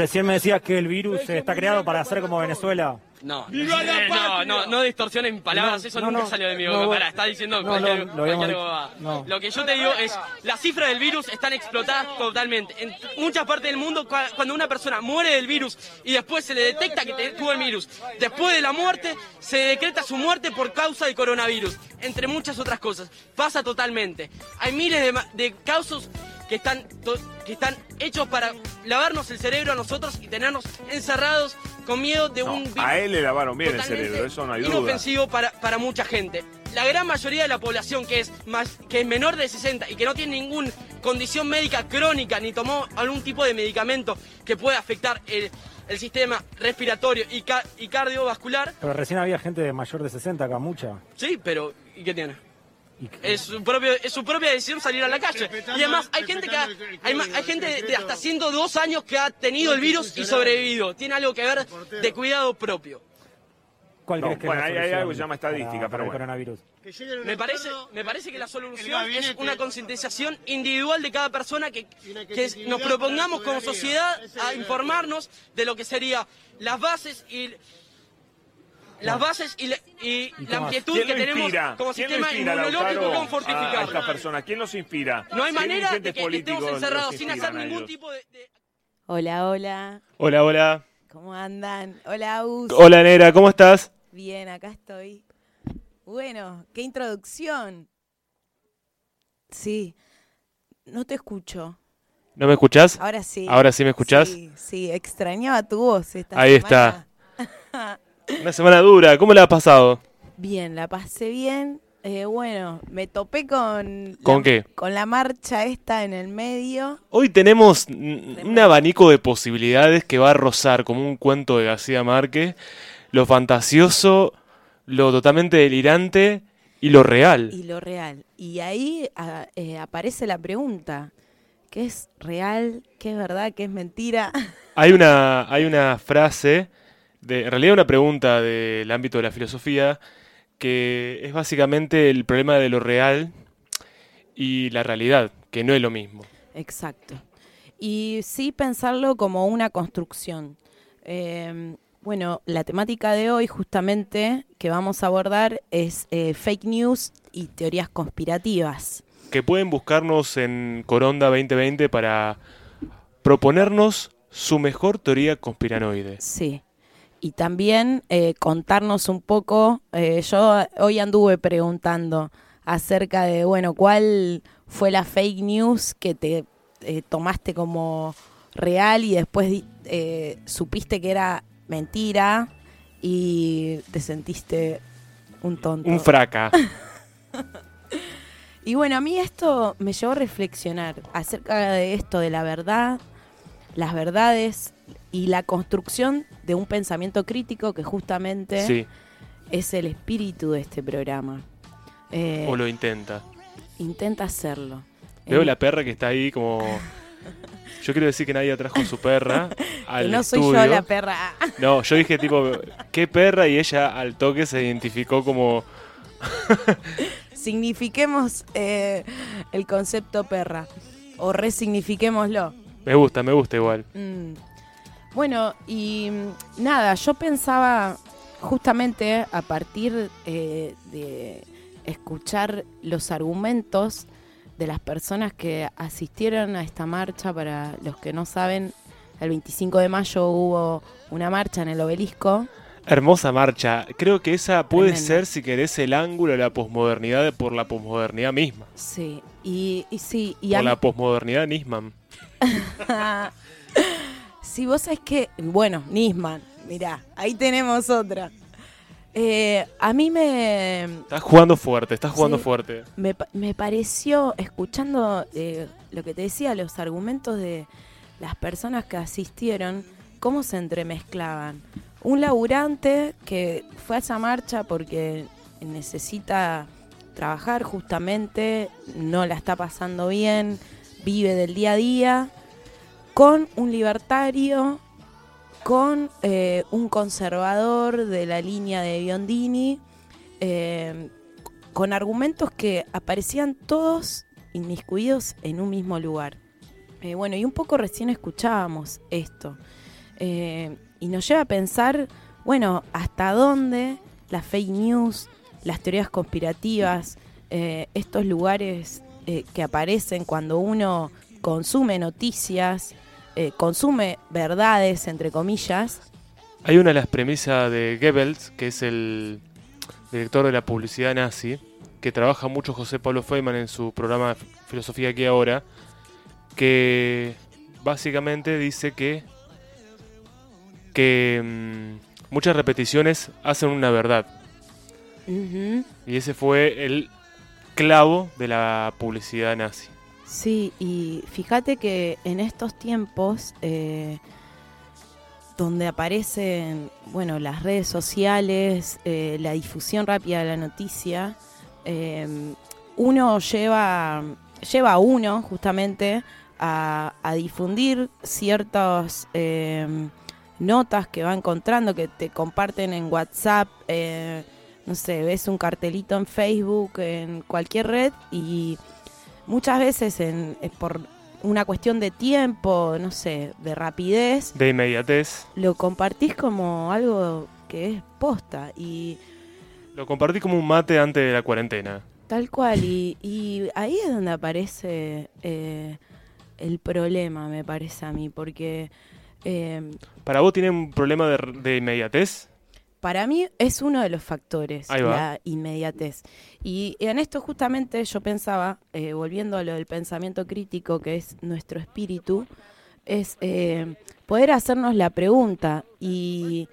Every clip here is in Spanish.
Recién me decías que el virus está creado para hacer como Venezuela. No, eh, no, no, no distorsiones mis palabras, No, eso no, nunca no, salió de mi boca. Pará, está diciendo no, cualquier, no, lo cualquier que yo te digo es, las cifras del virus están explotadas totalmente. En muchas partes del mundo, cua- cuando una persona muere del virus y después se le detecta que tuvo el virus, después de la muerte se decreta su muerte por causa del coronavirus, entre muchas otras cosas. Pasa totalmente. Hay miles de, de casos que están, que están hechos para lavarnos el cerebro a nosotros y tenernos encerrados con miedo de No, un virus a él le lavaron bien el cerebro, eso no hay duda. inofensivo para, para mucha gente. La gran mayoría de la población que es, más, que es menor de 60 y que no tiene ninguna condición médica crónica ni tomó algún tipo de medicamento que pueda afectar el, el sistema respiratorio y, ca- y cardiovascular, Pero recién había gente de mayor de 60 acá, mucha. sí, pero ¿y qué tiene? Es su, propio, es su propia decisión salir a la calle. Y además hay gente que ha- hay, hay gente de, hasta 102 años que ha tenido el virus y sobrevivido. Tiene algo que ver de cuidado propio. ¿Cuál No, crees que bueno, hay- algo que se llama estadística, para- para el bueno. coronavirus? Me parece, me parece que la solución es una concientización individual de cada persona que, que nos propongamos como sociedad a informarnos de lo que serían las bases y las bases y la, y la amplitud ¿Quién que tenemos inspira? como ¿Quién lo sistema inmunológico con a, a fortificado. estas personas? ¿Quién los inspira? No hay ¿Qué manera de dirigentes que estemos encerrados sin hacer ningún ellos? tipo de... de- Hola, hola. Hola, hola. ¿Cómo andan? Hola, Us. Hola, Nera, ¿cómo estás? Bien, acá estoy. Bueno, qué introducción. Sí. No te escucho. ¿No me escuchás? Ahora sí. ¿Ahora sí me escuchás? Sí, sí, extrañaba tu voz esta Ahí semana. Una semana dura, ¿cómo la has pasado? Bien, la pasé bien. Eh, bueno, me topé con... ¿Con la- qué? Con la marcha esta en el medio. Hoy tenemos un abanico de posibilidades que va a rozar como un cuento de García Márquez, lo fantasioso, lo totalmente delirante y lo real. y lo real. Y ahí a- eh, aparece la pregunta, ¿qué es real? ¿Qué es verdad? ¿Qué es mentira? Hay una, hay una frase, de, en realidad una pregunta del ámbito de la filosofía, que es básicamente el problema de lo real y la realidad, que no es lo mismo. Exacto. Y sí pensarlo como una construcción. Eh, bueno, la temática de hoy justamente que vamos a abordar es eh, fake news y teorías conspirativas. Que pueden buscarnos en Coronda 2020 para proponernos su mejor teoría conspiranoide. Sí. Y también eh, contarnos un poco, eh, yo hoy anduve preguntando acerca de, bueno, cuál fue la fake news que te eh, tomaste como real y después eh, supiste que era mentira y te sentiste un tonto. Un fraca. Y bueno, a mí esto me llevó a reflexionar acerca de esto, de la verdad, las verdades y la construcción de un pensamiento crítico que justamente Sí, es el espíritu de este programa. Eh, o lo intenta. Intenta hacerlo. Veo En- la perra que está ahí como... Yo quiero decir que nadie trajo a su perra al no soy yo la perra. No, yo dije tipo, ¿qué perra? Y ella al toque se identificó como... Signifiquemos eh, el concepto perra o resignifiquémoslo. Me gusta, me gusta igual. Mm. Bueno, y mm, nada, yo pensaba justamente a partir eh, de escuchar los argumentos de las personas que asistieron a esta marcha, para los que no saben, el 25 de mayo hubo una marcha en el obelisco. Hermosa marcha. Creo que esa puede ser, si querés, el ángulo de la posmodernidad de- por la posmodernidad misma. Sí, y, y sí, y por la posmodernidad Nisman. si vos sabés que, bueno, Nisman, mirá, ahí tenemos otra. Eh, a mí me, Estás jugando fuerte, estás jugando Sí. fuerte. me, me pareció, escuchando eh, lo que te decía, los argumentos de las personas que asistieron, cómo se entremezclaban. Un laburante que fue a esa marcha porque necesita trabajar justamente, no la está pasando bien, vive del día a día, con un libertario, con eh, un conservador de la línea de Biondini, eh, con argumentos que aparecían todos inmiscuidos en un mismo lugar. Eh, bueno, y un poco recién escuchábamos esto. Y nos lleva a pensar, bueno, hasta dónde las fake news, las teorías conspirativas, estos lugares eh, que aparecen cuando uno consume noticias, eh, consume verdades, entre comillas, Hay una de las premisas de Goebbels, que es el director de la publicidad nazi, que trabaja mucho José Pablo Feynman en su programa Filosofía aquí ahora, que básicamente dice que, que mm, muchas repeticiones hacen una verdad. Y ese fue el clavo de la publicidad nazi. Sí, y fíjate que en estos tiempos eh, donde aparecen, bueno, las redes sociales, eh, la difusión rápida de la noticia, eh, uno lleva, lleva a uno justamente a, a difundir ciertas eh, notas que va encontrando, que te comparten en WhatsApp, no sé, ves un cartelito en Facebook, en cualquier red y muchas veces en, por una cuestión de tiempo, no sé, de rapidez, De inmediatez. lo compartís como algo que es posta y Lo compartí como un mate antes de la cuarentena. tal cual. Y, y ahí es donde aparece eh, el problema, me parece a mí, porque eh, ¿Para vos tiene un problema de, de inmediatez? Para mí es uno de los factores, la inmediatez. Y en esto justamente yo pensaba, eh, volviendo a lo del pensamiento crítico, que es nuestro espíritu, es eh, poder hacernos la pregunta y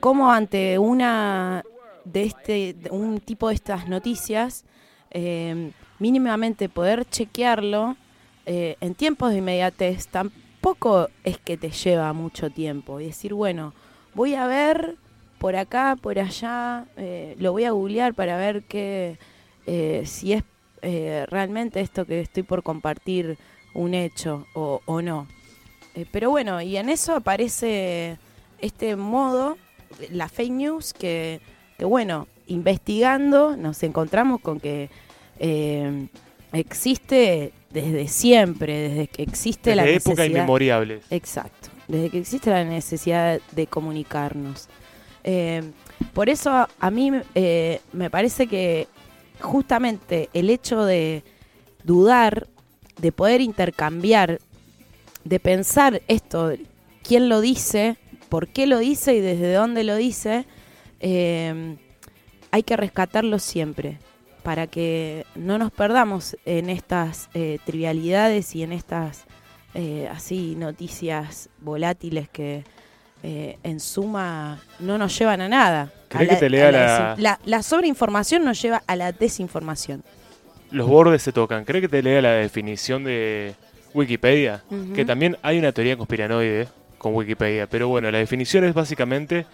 cómo ante una de este, un tipo de estas noticias, eh, mínimamente poder chequearlo en tiempos de inmediatez, tampoco es que te lleva mucho tiempo. Y decir, bueno, voy a ver por acá, por allá, eh, lo voy a googlear para ver qué, eh, si es eh, realmente esto que estoy por compartir un hecho o, o no. Eh, pero bueno, y en eso aparece este modo, la fake news, que, que bueno, investigando nos encontramos con que existe desde siempre, desde que existe la épocas necesidad. inmemoriables. Exacto, desde que existe la necesidad de comunicarnos. Eh, por eso a mí eh, me parece que justamente el hecho de dudar, de poder intercambiar, de pensar esto, quién lo dice, por qué lo dice y desde dónde lo dice, eh, hay que rescatarlo siempre para que no nos perdamos en estas trivialidades y en estas así noticias volátiles que eh, en suma no nos llevan a nada. ¿Querés A que te lea a la- la, la sobreinformación nos lleva a la desinformación. Los bordes se tocan. ¿Cree que te lea la definición de Wikipedia? Que también hay una teoría conspiranoide con Wikipedia. Pero bueno, la definición es básicamente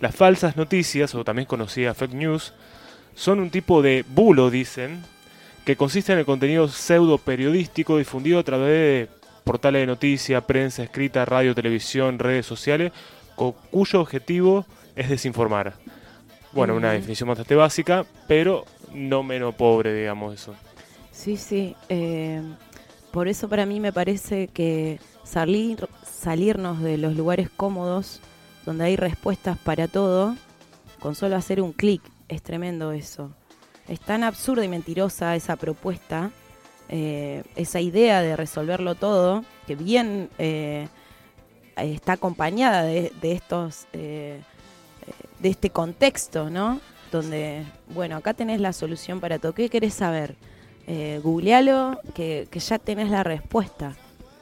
las falsas noticias, o también conocidas fake news, son un tipo de bulo, dicen, que consiste en el contenido pseudo periodístico difundido a través de portales de noticias, prensa escrita, radio, televisión, redes sociales, cuyo objetivo es desinformar. Bueno, una definición bastante básica, pero no menos pobre, digamos eso. Sí, sí. eh, por eso para mí me parece que salir, salirnos de los lugares cómodos, donde hay respuestas para todo, con solo hacer un clic, es tremendo eso. Es tan absurda y mentirosa esa propuesta, eh, esa idea de resolverlo todo, que bien eh, está acompañada de, estos, eh, eh, de este contexto, ¿no? Donde, bueno, acá tenés la solución para todo. ¿Qué querés saber? Eh, googlealo, que, que ya tenés la respuesta.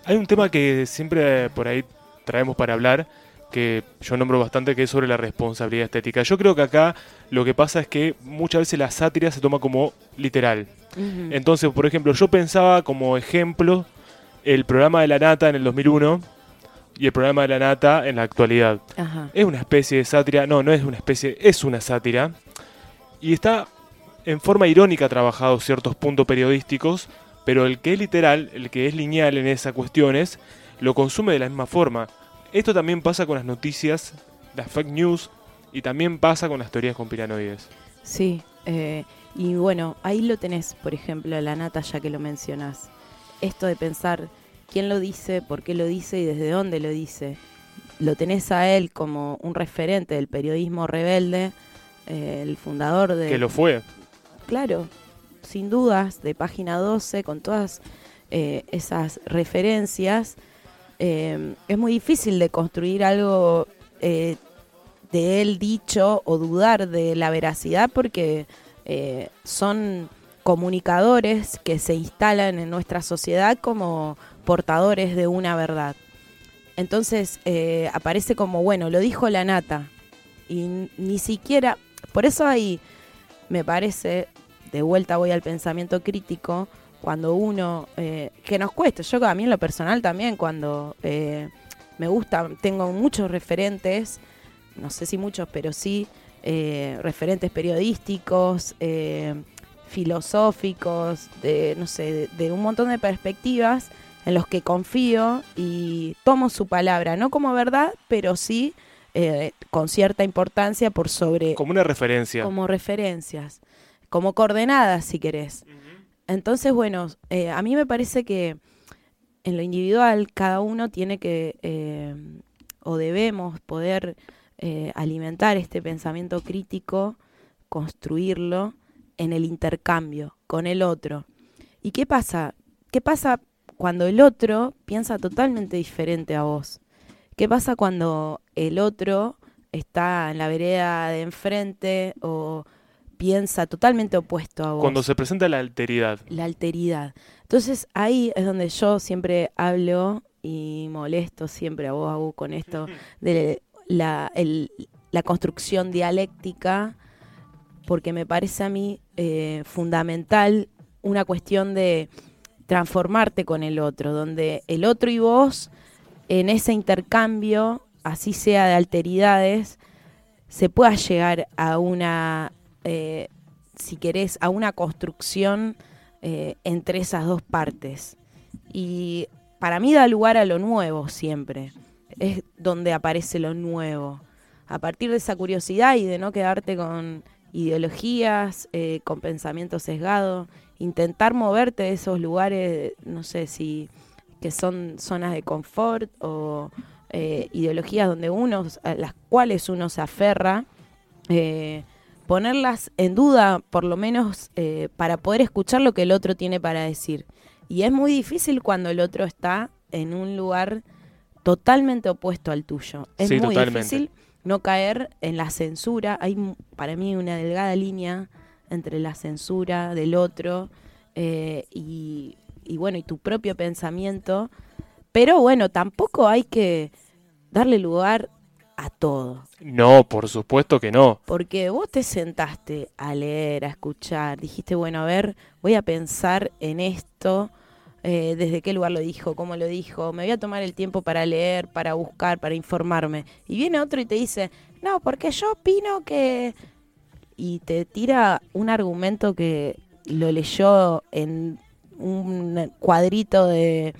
Hay un tema que siempre por ahí traemos para hablar, que yo nombro bastante, que es sobre la responsabilidad estética. Yo creo que acá lo que pasa es que muchas veces la sátira se toma como literal. Entonces, por ejemplo, yo pensaba como ejemplo el programa de la Nata en el 2001 y el programa de la Nata en la actualidad. Ajá. Es una especie de sátira, no, no es una especie, es una sátira. Y está en forma irónica trabajado ciertos puntos periodísticos, pero el que es literal, el que es lineal en esas cuestiones, lo consume de la misma forma. Esto también pasa con las noticias, las fake news, y también pasa con las teorías conspiranoides. Sí, eh, y bueno, ahí lo tenés, por ejemplo, la nata, ya que lo mencionás. Esto de pensar quién lo dice, por qué lo dice y desde dónde lo dice. Lo tenés a él como un referente del periodismo rebelde, eh, el fundador de... Que lo fue. Claro, sin dudas, de página 12, con todas eh, esas referencias. eh, es muy difícil de construir algo eh, de él dicho o dudar de la veracidad porque eh, son comunicadores que se instalan en nuestra sociedad como portadores de una verdad. Entonces eh, aparece como, bueno, lo dijo la nata. Y ni siquiera, por eso ahí me parece, de vuelta voy al pensamiento crítico, cuando uno, eh, que nos cuesta, yo a mí en lo personal también, cuando me gusta, tengo muchos referentes, no sé si muchos, pero sí, eh, referentes periodísticos, eh, filosóficos, de, no sé, de, de un montón de perspectivas en los que confío y tomo su palabra, no como verdad, pero sí eh, con cierta importancia por sobre Como una referencia. como referencias, como coordenadas, si querés. Entonces, bueno, a mí me parece que en lo individual cada uno tiene que, o debemos poder eh, alimentar este pensamiento crítico, construirlo en el intercambio con el otro. ¿Y qué pasa? ¿Qué pasa cuando el otro piensa totalmente diferente a vos? ¿Qué pasa cuando el otro está en la vereda de enfrente o piensa totalmente opuesto a vos? Cuando se presenta la alteridad. la alteridad. Entonces ahí es donde yo siempre hablo y molesto siempre a vos, Agu, con esto de la, el- la construcción dialéctica, porque me parece a mí eh, fundamental una cuestión de transformarte con el otro, donde el otro y vos en ese intercambio, así sea de alteridades, se pueda llegar a una, eh, si querés, a una construcción eh, entre esas dos partes. Y para mí da lugar a lo nuevo siempre. Es donde aparece lo nuevo. A partir de esa curiosidad y de no quedarte con ideologías, eh, con pensamiento sesgado, intentar moverte de esos lugares, no sé si que son zonas de confort o eh, ideologías donde uno, a las cuales uno se aferra, eh, ponerlas en duda, por lo menos para poder escuchar lo que el otro tiene para decir. Y es muy difícil cuando el otro está en un lugar totalmente opuesto al tuyo. Es Sí, muy totalmente. difícil no caer en la censura. Hay para mí una delgada línea entre la censura del otro eh, y, y bueno, y tu propio pensamiento. Pero bueno, tampoco hay que darle lugar a todo. No, por supuesto que no. Porque vos te sentaste a leer, a escuchar, dijiste, bueno, a ver, voy a pensar en esto, eh, desde qué lugar lo dijo, cómo lo dijo, me voy a tomar el tiempo para leer, para buscar, para informarme. Y viene otro y te dice, no, porque yo opino que... Y te tira un argumento que lo leyó en un cuadrito de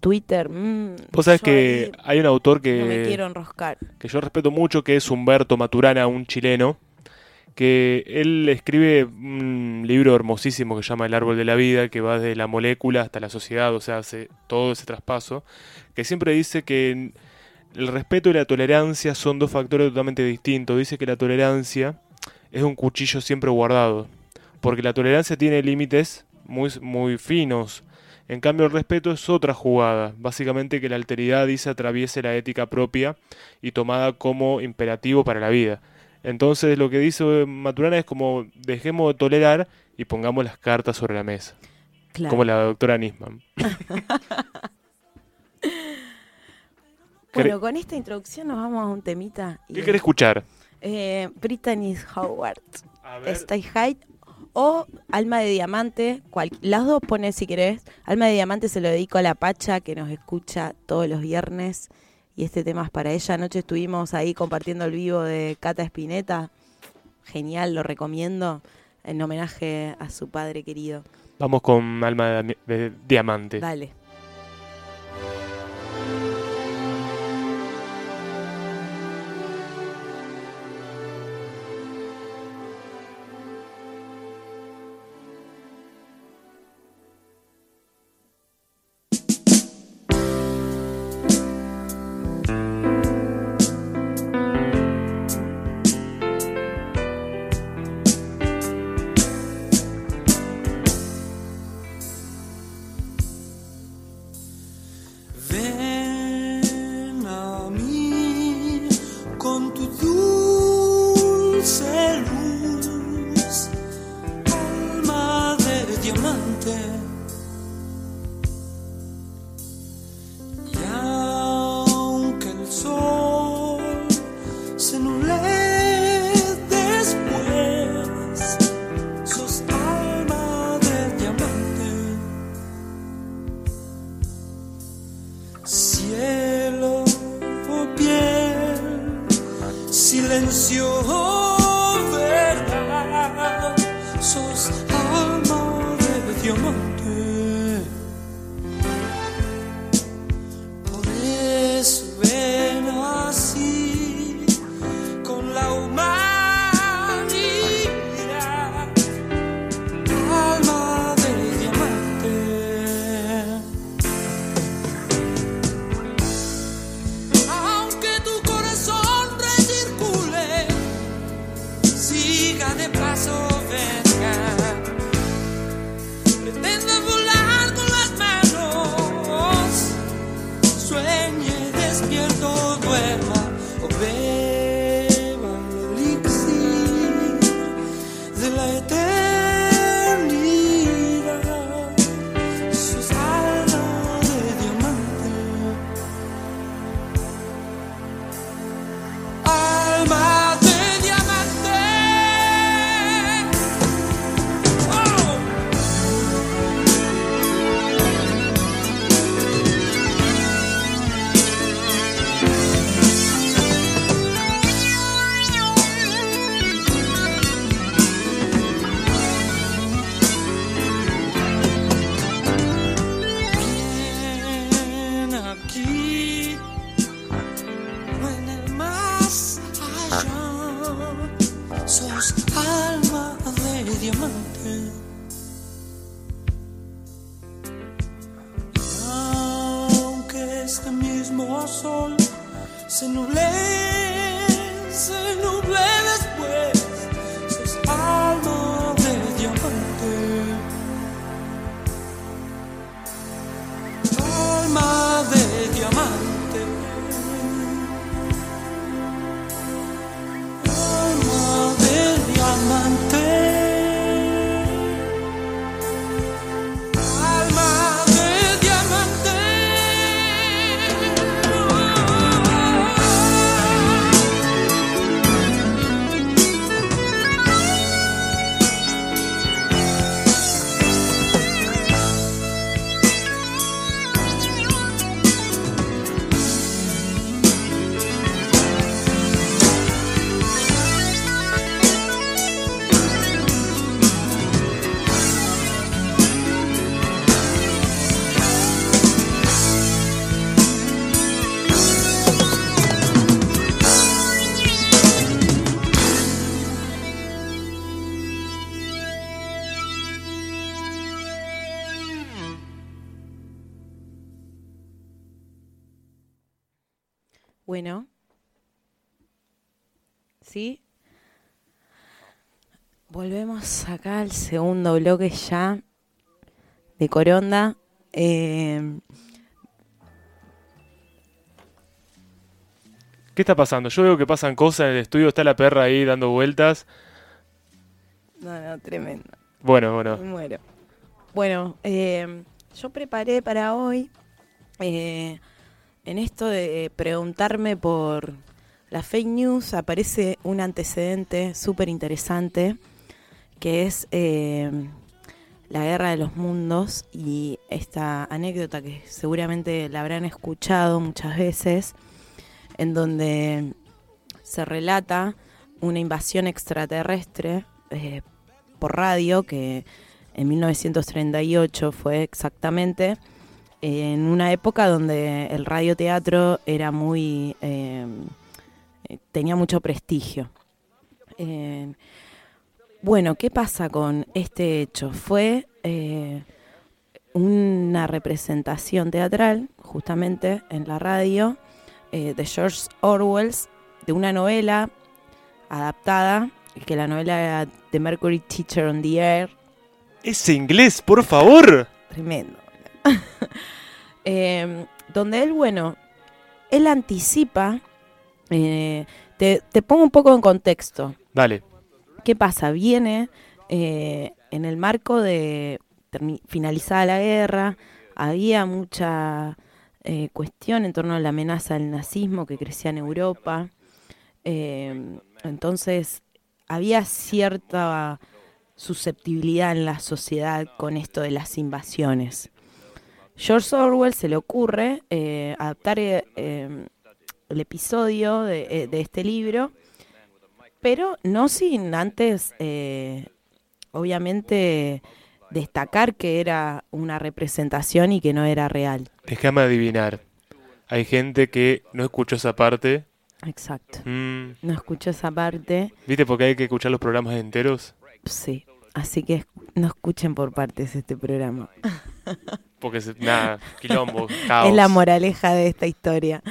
Twitter. mm, Vos sabés que hay un autor no me que, quiero enroscar. que yo respeto mucho, que es Humberto Maturana, un chileno, que él escribe un libro hermosísimo que se llama El árbol de la vida, que va desde la molécula hasta la sociedad, o sea, hace todo ese traspaso, que siempre dice que el respeto y la tolerancia son dos factores totalmente distintos. Dice que la tolerancia es un cuchillo siempre guardado, porque la tolerancia tiene límites muy, muy finos. En cambio, el respeto es otra jugada. Básicamente que la alteridad dice atraviese la ética propia y tomada como imperativo para la vida. Entonces, lo que dice Maturana es como dejemos de tolerar y pongamos las cartas sobre la mesa. Claro. Como la doctora Nisman. Bueno, con esta introducción nos vamos a un temita. y- ¿Qué querés escuchar? Eh, Brittany Howard. Stay High o Alma de Diamante. cual- las dos pones si querés. Alma de Diamante se lo dedico a la Pacha que nos escucha todos los viernes. Y este tema es para ella. Anoche estuvimos ahí compartiendo el vivo de Cata Espineta. Genial, lo recomiendo. En homenaje a su padre querido. Vamos con Alma de, de Diamante. Dale. Acá al segundo bloque ya de Coronda. Eh, ¿Qué está pasando? Yo veo que pasan cosas en el estudio, está la perra ahí dando vueltas. no, no, tremendo. Bueno, bueno. Me muero. Bueno, eh, yo preparé para hoy eh, en esto de preguntarme por la fake news aparece un antecedente súper interesante que es eh, la guerra de los mundos y esta anécdota que seguramente la habrán escuchado muchas veces, en donde se relata una invasión extraterrestre eh, por radio que en 1938 fue exactamente en una época donde el radioteatro era muy eh, tenía mucho prestigio. Bueno, ¿qué pasa con este hecho? Fue eh, una representación teatral, justamente en la radio, eh, de George Orwell, de una novela adaptada, que la novela era The Mercury Teacher on the Air. Ese inglés, por favor. Tremendo. Eh, donde él, bueno, él anticipa, eh, te, te pongo un poco en contexto. Dale. ¿Qué pasa? Viene eh, en el marco de finalizada la guerra, había mucha eh, cuestión en torno a la amenaza del nazismo que crecía en Europa. Eh, entonces, había cierta susceptibilidad en la sociedad con esto de las invasiones. George Orwell se le ocurre eh, adaptar eh, el episodio de este libro pero no sin antes, eh, obviamente, destacar que era una representación y que no era real. Déjame adivinar. Hay gente que no escuchó esa parte. Exacto. Mm, No escucho esa parte, ¿Viste por qué hay que escuchar los programas enteros? sí. Así que no escuchen por partes este programa. Porque, nada, quilombo, caos. Es la moraleja de esta historia.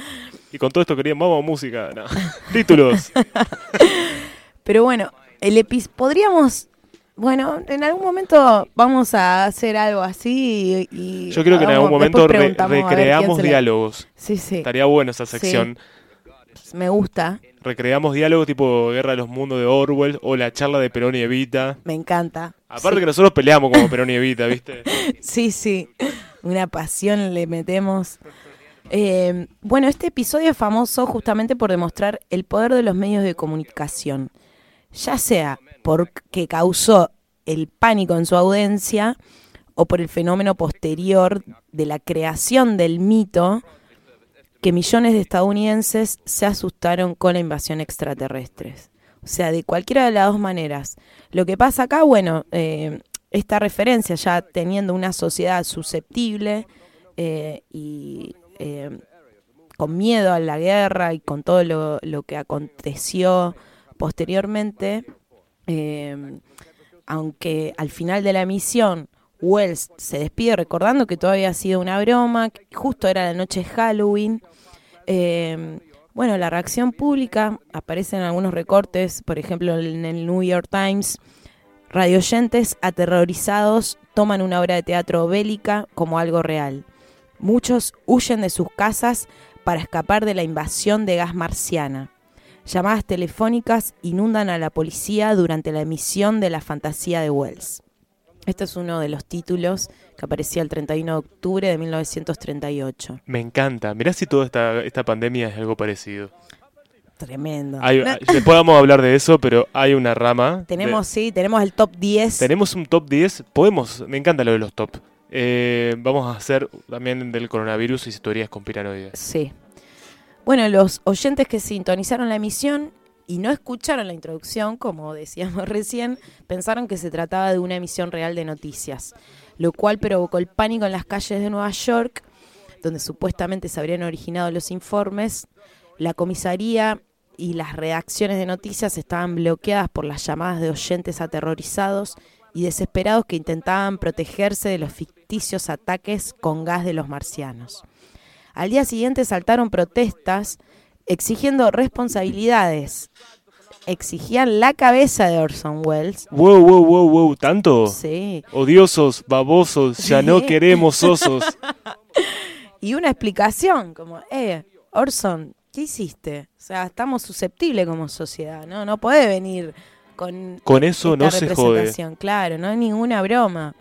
Y con todo esto queríamos vamos a música. No. Títulos. Pero bueno, el epi- podríamos, bueno, en algún momento vamos a hacer algo así y... y Yo creo que en algún momento re- recreamos diálogos. Sí, sí, Estaría bueno esa Sí. sección. me gusta, Recreamos diálogos tipo Guerra de los Mundos de Orwell o la charla de Perón y Evita. me encanta. Aparte Sí. que nosotros peleamos como Perón y Evita, ¿viste? Sí, sí, una pasión le metemos. Eh, bueno, este episodio es famoso justamente por demostrar el poder de los medios de comunicación, ya sea porque causó el pánico en su audiencia o por el fenómeno posterior de la creación del mito que millones de estadounidenses se asustaron con la invasión extraterrestre. O sea, de cualquiera de las dos maneras. Lo que pasa acá, bueno, eh, esta referencia ya teniendo una sociedad susceptible eh, y eh, con miedo a la guerra y con todo lo, que aconteció posteriormente, eh, aunque al final de la misión Wells se despide recordando que todo había sido una broma, que justo era la noche de Halloween. eh, bueno, la reacción pública, aparecen algunos recortes, por ejemplo en el New York Times, radioyentes aterrorizados toman una obra de teatro bélica como algo real. Muchos huyen de sus casas para escapar de la invasión de gas marciana. Llamadas telefónicas inundan a la policía durante la emisión de la fantasía de Wells. Este es uno de los títulos que aparecía el 31 de octubre de 1938. Me encanta. Mirá si toda esta, esta pandemia es algo parecido. Tremendo. Hay- No, después vamos a hablar de eso, pero hay una rama. de- tenemos, sí, tenemos el top 10. tenemos un top 10. Podemos. Me encanta lo de los top. Eh, vamos a hacer también del coronavirus y teorías conspiranoides. Sí. Bueno, los oyentes que sintonizaron la emisión y no escucharon la introducción, como decíamos recién, pensaron que se trataba de una emisión real de noticias, lo cual provocó el pánico en las calles de Nueva York, donde supuestamente se habrían originado los informes. La comisaría y las redacciones de noticias estaban bloqueadas por las llamadas de oyentes aterrorizados y desesperados que intentaban protegerse de los ficticios ataques con gas de los marcianos. Al día siguiente saltaron protestas exigiendo responsabilidades. Exigían la cabeza de Orson Welles. Wow, wow, wow, wow. ¿Tanto? Sí. Odiosos, babosos, ya no queremos osos. Y una explicación, como, eh, Orson, ¿qué hiciste? O sea, estamos susceptibles como sociedad, ¿no? No puede venir con Con eso esta no se jode. representación, Claro, no hay ninguna broma.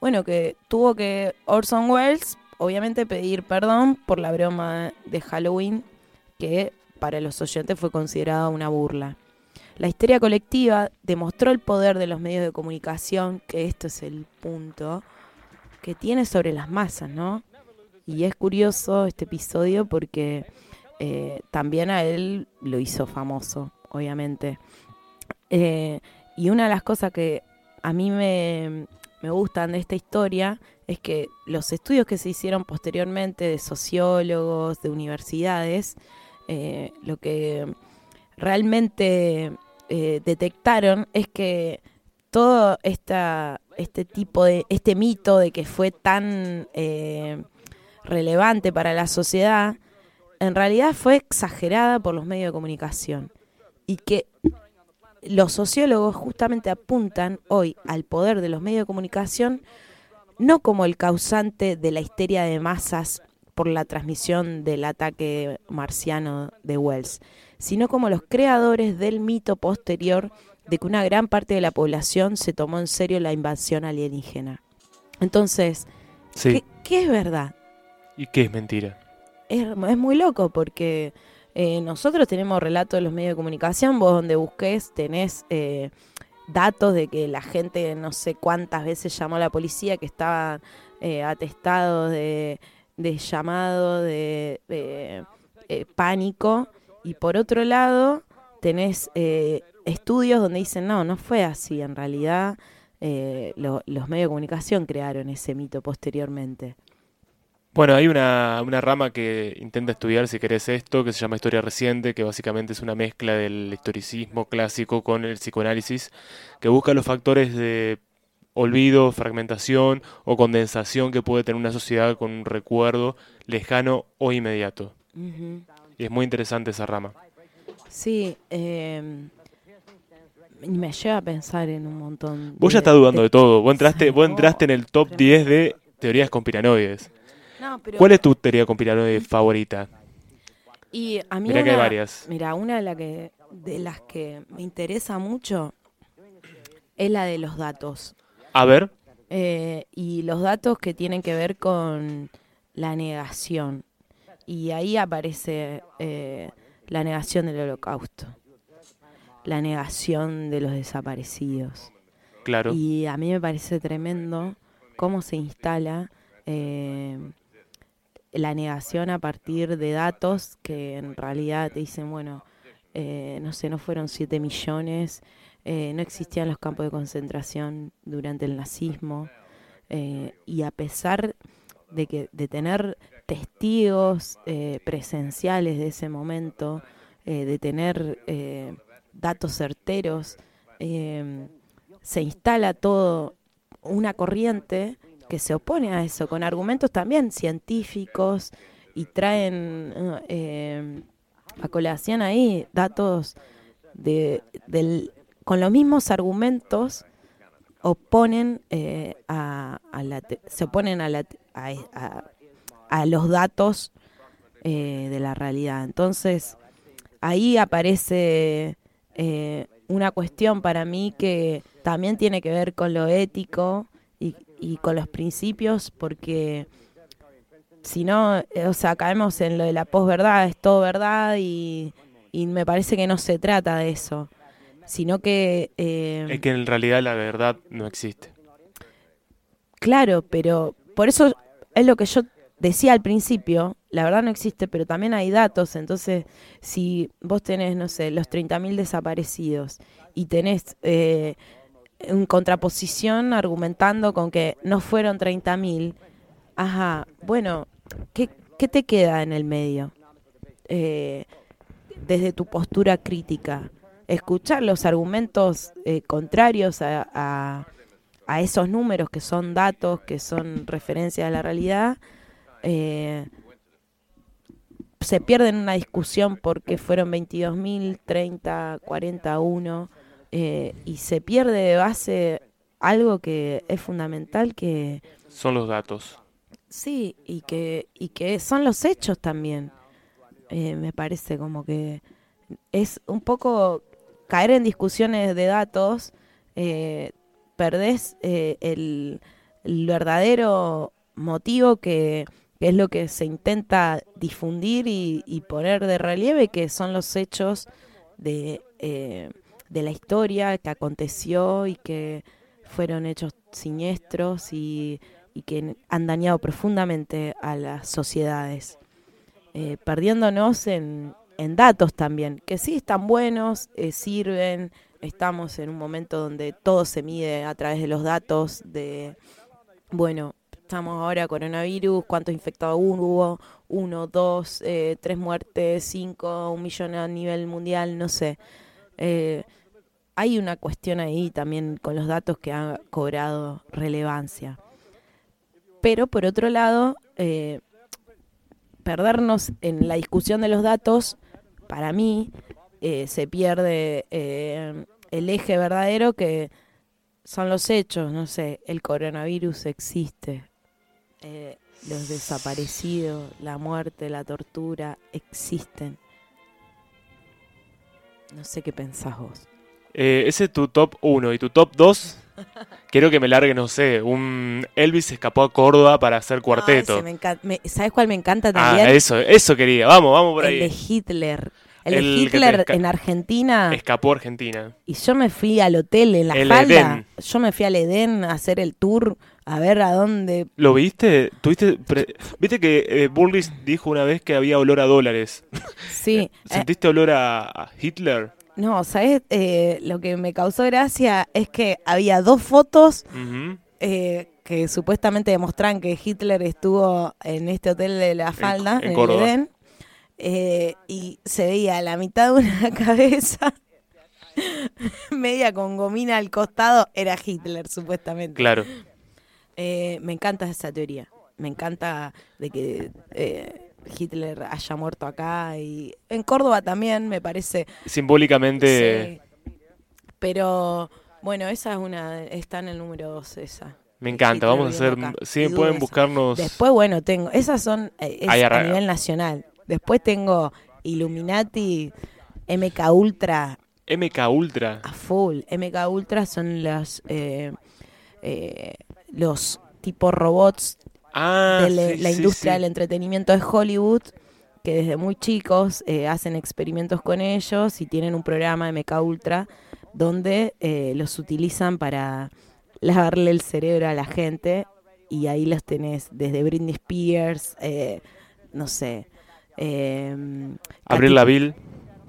Bueno, que tuvo que Orson Welles obviamente pedir perdón por la broma de Halloween que para los oyentes fue considerada una burla. La histeria colectiva demostró el poder de los medios de comunicación, que esto es el punto, que tiene sobre las masas, ¿no? Y es curioso este episodio porque eh, también a él lo hizo famoso, obviamente. Eh, y una de las cosas que a mí me, me gustan de esta historia es que los estudios que se hicieron posteriormente de sociólogos, de universidades, eh, lo que realmente eh, detectaron es que todo esta, este tipo de, este mito de que fue tan relevante para la sociedad, en realidad fue exagerada por los medios de comunicación. Y que los sociólogos justamente apuntan hoy al poder de los medios de comunicación no como el causante de la histeria de masas por la transmisión del ataque marciano de Wells, sino como los creadores del mito posterior de que una gran parte de la población se tomó en serio la invasión alienígena. Entonces, Sí. ¿qué, qué es verdad? ¿Y qué es mentira? Es, es muy loco porque eh, nosotros tenemos relatos de los medios de comunicación, vos donde busques tenés eh, datos de que la gente no sé cuántas veces llamó a la policía, que estaban eh, atestados de, de llamado de, de, eh, pánico. Y por otro lado, tenés eh, estudios donde dicen, no, no fue así, en realidad eh, lo- los medios de comunicación crearon ese mito posteriormente. Bueno, hay una, una rama que intenta estudiar, si querés, esto, que se llama historia reciente, que básicamente es una mezcla del historicismo clásico con el psicoanálisis, que busca los factores de olvido, fragmentación o condensación que puede tener una sociedad con un recuerdo lejano o inmediato. Y es muy interesante esa rama. Sí, eh, y me lleva a pensar en un montón. Vos ya estás dudando de todo. Vos entraste, vos entraste en el top 10 de teorías conspiranoides. No, pero- ¿Cuál es tu teoría conspiranoide favorita? Y a mí Mirá que hay varias. Mira, una de, la que, de las que me interesa mucho es la de los datos. A ver, Eh, y los datos que tienen que ver con la negación. Y ahí aparece eh, la negación del holocausto, la negación de los desaparecidos. claro. Y a mí me parece tremendo cómo se instala eh, la negación a partir de datos que en realidad te dicen, bueno, eh, no sé, no fueron 7 millones, eh, no existían los campos de concentración durante el nazismo. eh, y a pesar de que de tener testigos presenciales de ese momento, de tener datos certeros, se instala todo una corriente que se opone a eso, con argumentos también científicos y traen eh, a colación ahí datos de, del, con los mismos argumentos oponen eh, a, la se oponen a- a los datos eh, de la realidad. Entonces, ahí aparece eh, una cuestión para mí que también tiene que ver con lo ético y, y con los principios, porque si no, eh, o sea, caemos en lo de la posverdad, es todo verdad y, y me parece que no se trata de eso, sino que... eh, Es que en realidad la verdad no existe. Claro, pero por eso es lo que yo decía al principio, la verdad no existe, pero también hay datos, entonces si vos tenés, no sé, los 30.000 desaparecidos y tenés eh, en contraposición argumentando con que no fueron 30.000, ajá, bueno, ¿qué, ¿qué te queda en el medio? Eh, desde tu postura crítica, escuchar los argumentos eh, contrarios a, a- esos números que son datos, que son referencias a la realidad, eh, se pierde en una discusión porque fueron 22.000, 30, 41, eh, y se pierde de base algo que es fundamental que Son los datos. Sí, y que, y que son los hechos también. Eh, me parece como que es un poco caer en discusiones de datos, eh, perdés eh, el, el verdadero motivo que, que es lo que se intenta difundir y, y poner de relieve, que son los hechos de, eh, de la historia que aconteció y que fueron hechos siniestros y, y que han dañado profundamente a las sociedades, eh, perdiéndonos en, en datos también, que sí están buenos, eh, sirven, estamos en un momento donde todo se mide a través de los datos de, bueno, estamos ahora coronavirus, cuántos infectados hubo, uno, dos, eh, tres muertes, cinco, un millón a nivel mundial, no sé. Hay una cuestión ahí también con los datos que han cobrado relevancia. Pero por otro lado, eh, perdernos en la discusión de los datos, para mí, eh, se pierde eh, el eje verdadero que son los hechos, no sé, el coronavirus existe, los desaparecidos, la muerte, la tortura, existen. No sé qué pensás vos. Eh, ese es tu top 1 y tu top 2. Quiero que me largue, no sé, un Elvis escapó a Córdoba para hacer cuarteto. Ay, me ¿Sabes cuál me encanta ah, también? eso, eso quería. Vamos, vamos por el de ahí. Hitler. El, El Hitler en Argentina. Escapó a Argentina. Y yo me fui al hotel en la El falda. Edén. Yo me fui al Edén a hacer el tour, a ver a dónde. ¿Lo viste? ¿Tuviste pre- ¿Viste que eh, Bullrich dijo una vez que había olor a dólares? Sí. eh, ¿Sentiste olor a, a Hitler? No, ¿sabes? Eh, lo que me causó gracia es que había dos fotos eh, que supuestamente demostraban que Hitler estuvo en este hotel de la falda, en en, el Córdoba. Edén. eh, y se veía la mitad de una cabeza. media con gomina al costado, era Hitler, supuestamente. Claro. Me encanta esa teoría. Me encanta de que Hitler haya muerto acá y en Córdoba también, me parece. Simbólicamente Sí. Pero bueno, esa es una, está en el número dos esa. me encanta. Hitler Vamos a hacer. Sí, pueden buscarnos. Después, bueno, tengo, esas son eh, es a nivel nacional. Después tengo Illuminati, MK Ultra MK Ultra. a full. MK Ultra son las eh, eh, los tipos robots Ah, de le- sí, la industria sí. del entretenimiento de Hollywood, que desde muy chicos eh, hacen experimentos con ellos y tienen un programa MK Ultra donde eh, los utilizan para lavarle el cerebro a la gente y ahí los tenés desde Britney Spears, eh, no sé, eh, Abril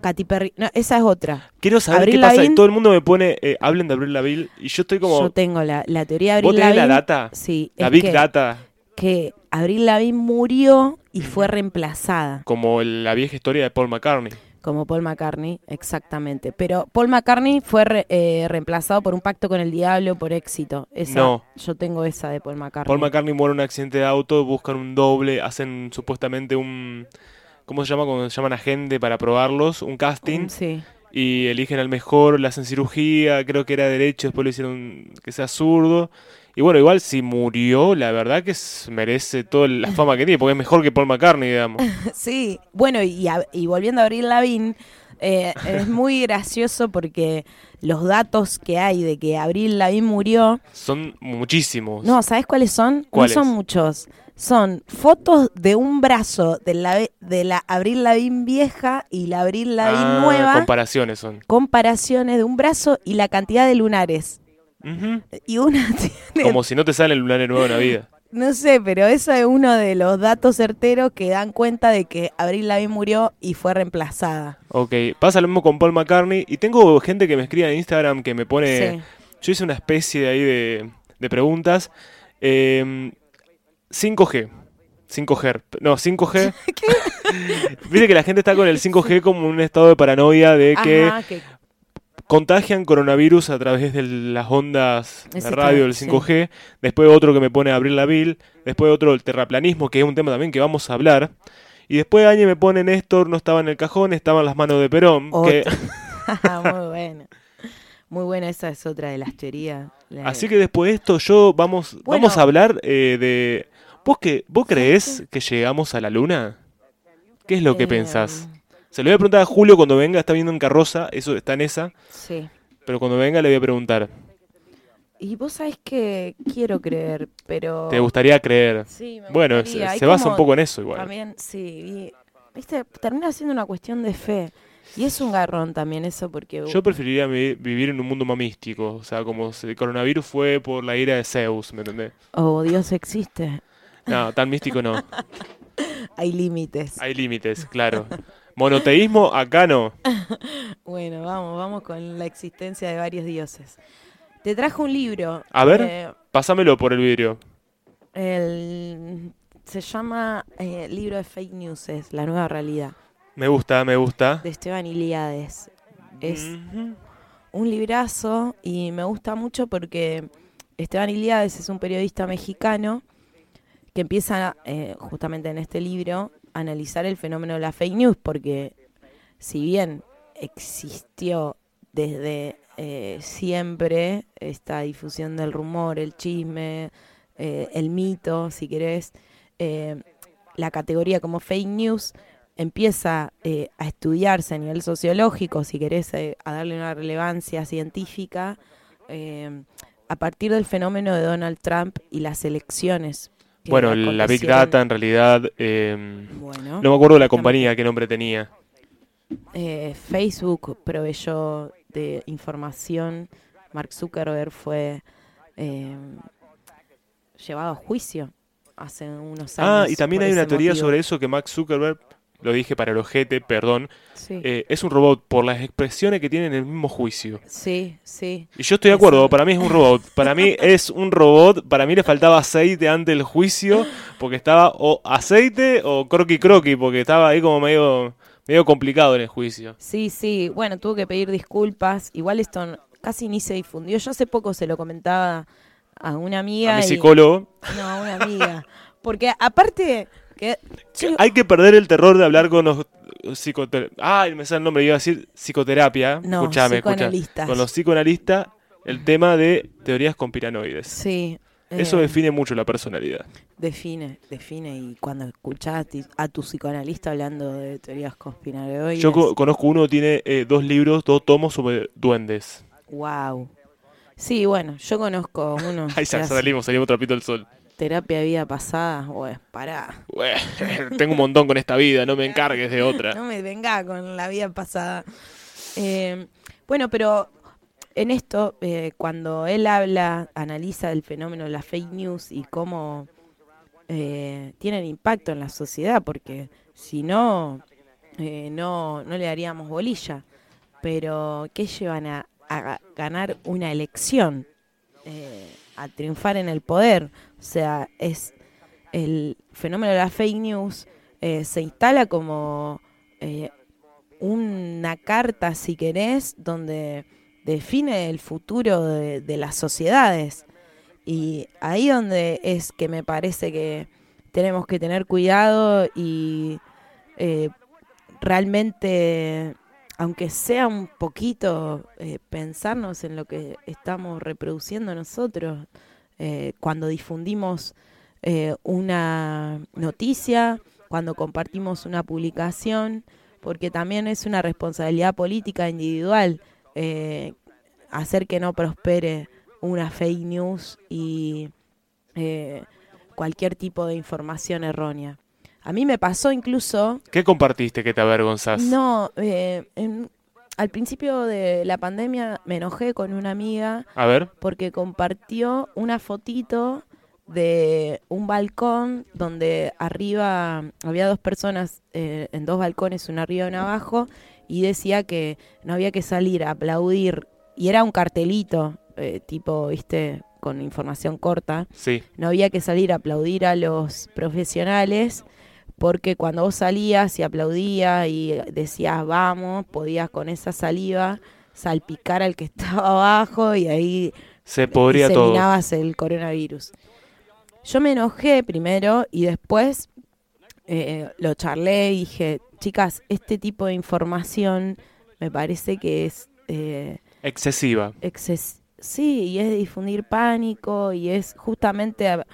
Katy- Perry, no, esa es otra. Quiero saber qué pasa. Lavigne. Todo el mundo me pone. eh, hablen de Abril Laville. Y yo estoy como. Yo tengo la, la teoría de ¿Vos Avril tenés la data? Sí, La Big que, Data. Que Avril Lavigne murió y fue reemplazada. Como el- la vieja historia de Paul McCartney. Como Paul McCartney, exactamente. Pero Paul McCartney fue re- eh, reemplazado por un pacto con el diablo por éxito. Esa, No. Yo tengo esa de Paul McCartney. Paul McCartney muere en un accidente de auto, buscan un doble, hacen supuestamente un... ¿Cómo se llama cuando se llaman a gente para probarlos? Un casting. Sí. Y eligen al mejor, le hacen cirugía, creo que era derecho, después le hicieron que sea zurdo. Y bueno, igual si murió, la verdad que merece toda la fama que tiene, porque es mejor que Paul McCartney, digamos. Sí, bueno, y, a- y volviendo a Avril Lavigne, eh, es muy gracioso porque los datos que hay de que Avril Lavigne murió, Son muchísimos. no, ¿sabes cuáles son? ¿Cuáles? No son muchos. Son fotos de un brazo de la, de la Avril Lavigne vieja y la Avril Lavigne Ah, nueva. Comparaciones son. comparaciones de un brazo y la cantidad de lunares. Y una tiene, Como si no te sale el lunar nuevo en la vida. no sé, pero eso es uno de los datos certeros que dan cuenta de que Avril Lavigne murió y fue reemplazada. Ok, pasa lo mismo con Paul McCartney. Y tengo gente que me escribe en Instagram que me pone... Sí. Yo hice una especie de ahí de, de preguntas. Eh, 5G. 5G. No, 5G. Viste que la gente está con el 5G como un estado de paranoia de que Ajá, que contagian coronavirus a través de las ondas de radio del está- 5G. Después otro que me pone a abrir la Bill. Después otro el terraplanismo, que es un tema también que vamos a hablar. Y después Añe me pone Néstor, no estaba en el cajón, estaba en las manos de Perón. Que, muy buena. Muy buena, esa es otra de las teorías. La- así que después de esto yo vamos, Bueno. vamos a hablar eh, de... ¿Vos, que, ¿Vos creés que llegamos a la luna? ¿Qué es lo que Eh, pensás? Se lo voy a preguntar a Julio cuando venga, está viendo en carroza, eso está en esa. Sí. Pero cuando venga le voy a preguntar. Y vos sabés que quiero creer, pero... ¿Te gustaría creer? Sí, me Bueno, gustaría. se, basa un poco en eso igual. También, sí. y, Viste, termina siendo una cuestión de fe. Y es un garrón también eso porque... Yo preferiría vi- vivir en un mundo más místico, o sea, como si el coronavirus fue por la ira de Zeus, ¿me entendés? Oh, Dios existe. No, tan místico no. Hay límites. Hay límites, claro. Monoteísmo, acá no. Bueno, vamos, vamos con la existencia de varios dioses. Te trajo un libro. A ver. eh, Pásamelo por el vidrio. el, se llama eh, Libro de Fake News, es La Nueva Realidad, Me gusta, me gusta. de Esteban Iliades. Es un librazo y me gusta mucho porque Esteban Iliades es un periodista mexicano que empieza eh, justamente en este libro analizar el fenómeno de la fake news porque si bien existió desde eh, siempre esta difusión del rumor, el chisme, eh, el mito, si querés, eh, la categoría como fake news empieza eh, a estudiarse a nivel sociológico, si querés, a darle una relevancia científica, a partir del fenómeno de Donald Trump y las elecciones. Bueno, la Big. Data en realidad... eh, Bueno, no me acuerdo la compañía, qué nombre tenía. eh, Facebook proveyó de información, Mark Zuckerberg fue eh, llevado a juicio hace unos años. Ah, y también hay una teoría motivo. sobre eso que Max Zuckerberg, lo dije para el ojete, perdón, Sí, eh, es un robot por las expresiones que tiene en el mismo juicio. sí, sí. Y yo estoy de acuerdo, para mí es un robot. Para mí es un robot, para mí le faltaba aceite antes del juicio, porque estaba o aceite o croqui croqui, porque estaba ahí como medio, medio complicado en el juicio. Sí, sí, bueno, tuvo que pedir disculpas. Igual esto casi ni se difundió. Yo hace poco se lo comentaba a una amiga. A mi y- psicólogo. No, a una amiga. Porque aparte, que, que hay que perder el terror de hablar con los psicoterapeutas. Ay, me sale el nombre, iba a decir psicoterapia. No, Escuchame, escucha. psicoanalistas. Con los psicoanalistas, el tema de teorías conspiranoides. sí. Eso eh, define mucho la personalidad. Define, define. Y cuando escuchás a tu psicoanalista hablando de teorías conspiranoicas. Yo co- conozco uno, tiene eh, dos libros, dos tomos sobre duendes. Wow. Sí, bueno, yo conozco uno. Ahí salimos, salimos trapito del sol. Terapia de vida pasada. Pues, pará. Tengo un montón con esta vida, no me encargues de otra. No me venga con la vida pasada. Eh, bueno, pero en esto, eh, cuando él habla, analiza el fenómeno de las fake news y cómo eh, tienen impacto en la sociedad, porque si no, eh, no, no le daríamos bolilla. Pero, ¿qué llevan a, a ganar una elección? A triunfar en el poder. O sea, es el fenómeno de la fake news eh, se instala como eh, una carta, si querés, donde define el futuro de, las sociedades. Y ahí donde es que me parece que tenemos que tener cuidado y eh, realmente, aunque sea un poquito, pensarnos en lo que estamos reproduciendo nosotros eh, cuando difundimos eh, una noticia, cuando compartimos una publicación, porque también es una responsabilidad política individual eh, hacer que no prospere una fake news y eh, cualquier tipo de información errónea. A mí me pasó incluso, ¿Qué compartiste que te avergonzás? no, eh, en- al principio de la pandemia me enojé con una amiga A ver, porque compartió una fotito de un balcón donde arriba había dos personas eh, en dos balcones, uno arriba y uno abajo, y decía que no había que salir a aplaudir, y era un cartelito, eh, tipo, viste, con información corta, sí. no había que salir a aplaudir a los profesionales porque cuando vos salías y aplaudías y decías vamos, podías con esa saliva salpicar al que estaba abajo y ahí Se podría todo. diseminabas el coronavirus. Yo me enojé primero y después eh, lo charlé y dije, chicas, este tipo de información me parece que es... eh, Excesiva. exces- sí, y es difundir pánico y es justamente a-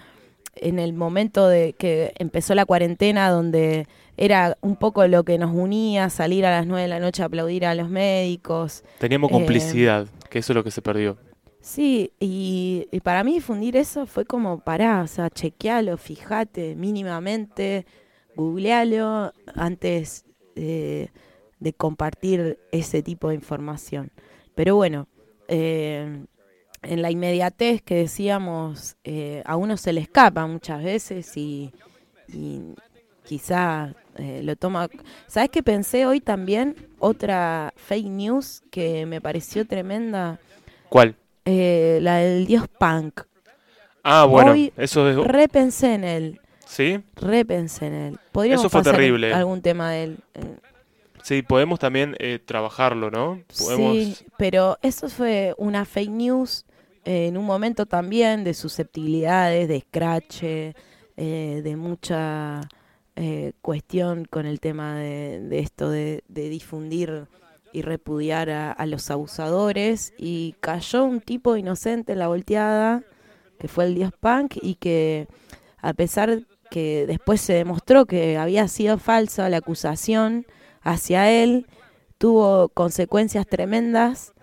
en el momento de que empezó la cuarentena donde era un poco lo que nos unía, salir a las nueve de la noche a aplaudir a los médicos. Teníamos Eh, complicidad, que eso es lo que se perdió. Sí, y, y para mí difundir eso fue como pará, o sea, chequealo, fíjate mínimamente, googlealo antes eh, de compartir ese tipo de información. Pero bueno, eh, en la inmediatez que decíamos, eh, a uno se le escapa muchas veces y, y quizá eh, lo toma... ¿Sabes qué pensé hoy también? Otra fake news que me pareció tremenda, ¿Cuál? eh, la del dios punk. Ah, bueno, Hoy eso es... Repensé en él, ¿Sí? repensé en él. Podríamos Eso fue pasar terrible. algún tema de él. Sí, podemos también eh, trabajarlo, ¿no? Podemos... Sí, pero eso fue una fake news en un momento también de susceptibilidades, de scratch, eh, de mucha eh, cuestión con el tema de, de esto de, de difundir y repudiar a, a los abusadores y cayó un tipo inocente en la volteada que fue el dios punk y que a pesar que después se demostró que había sido falsa la acusación hacia él, tuvo consecuencias tremendas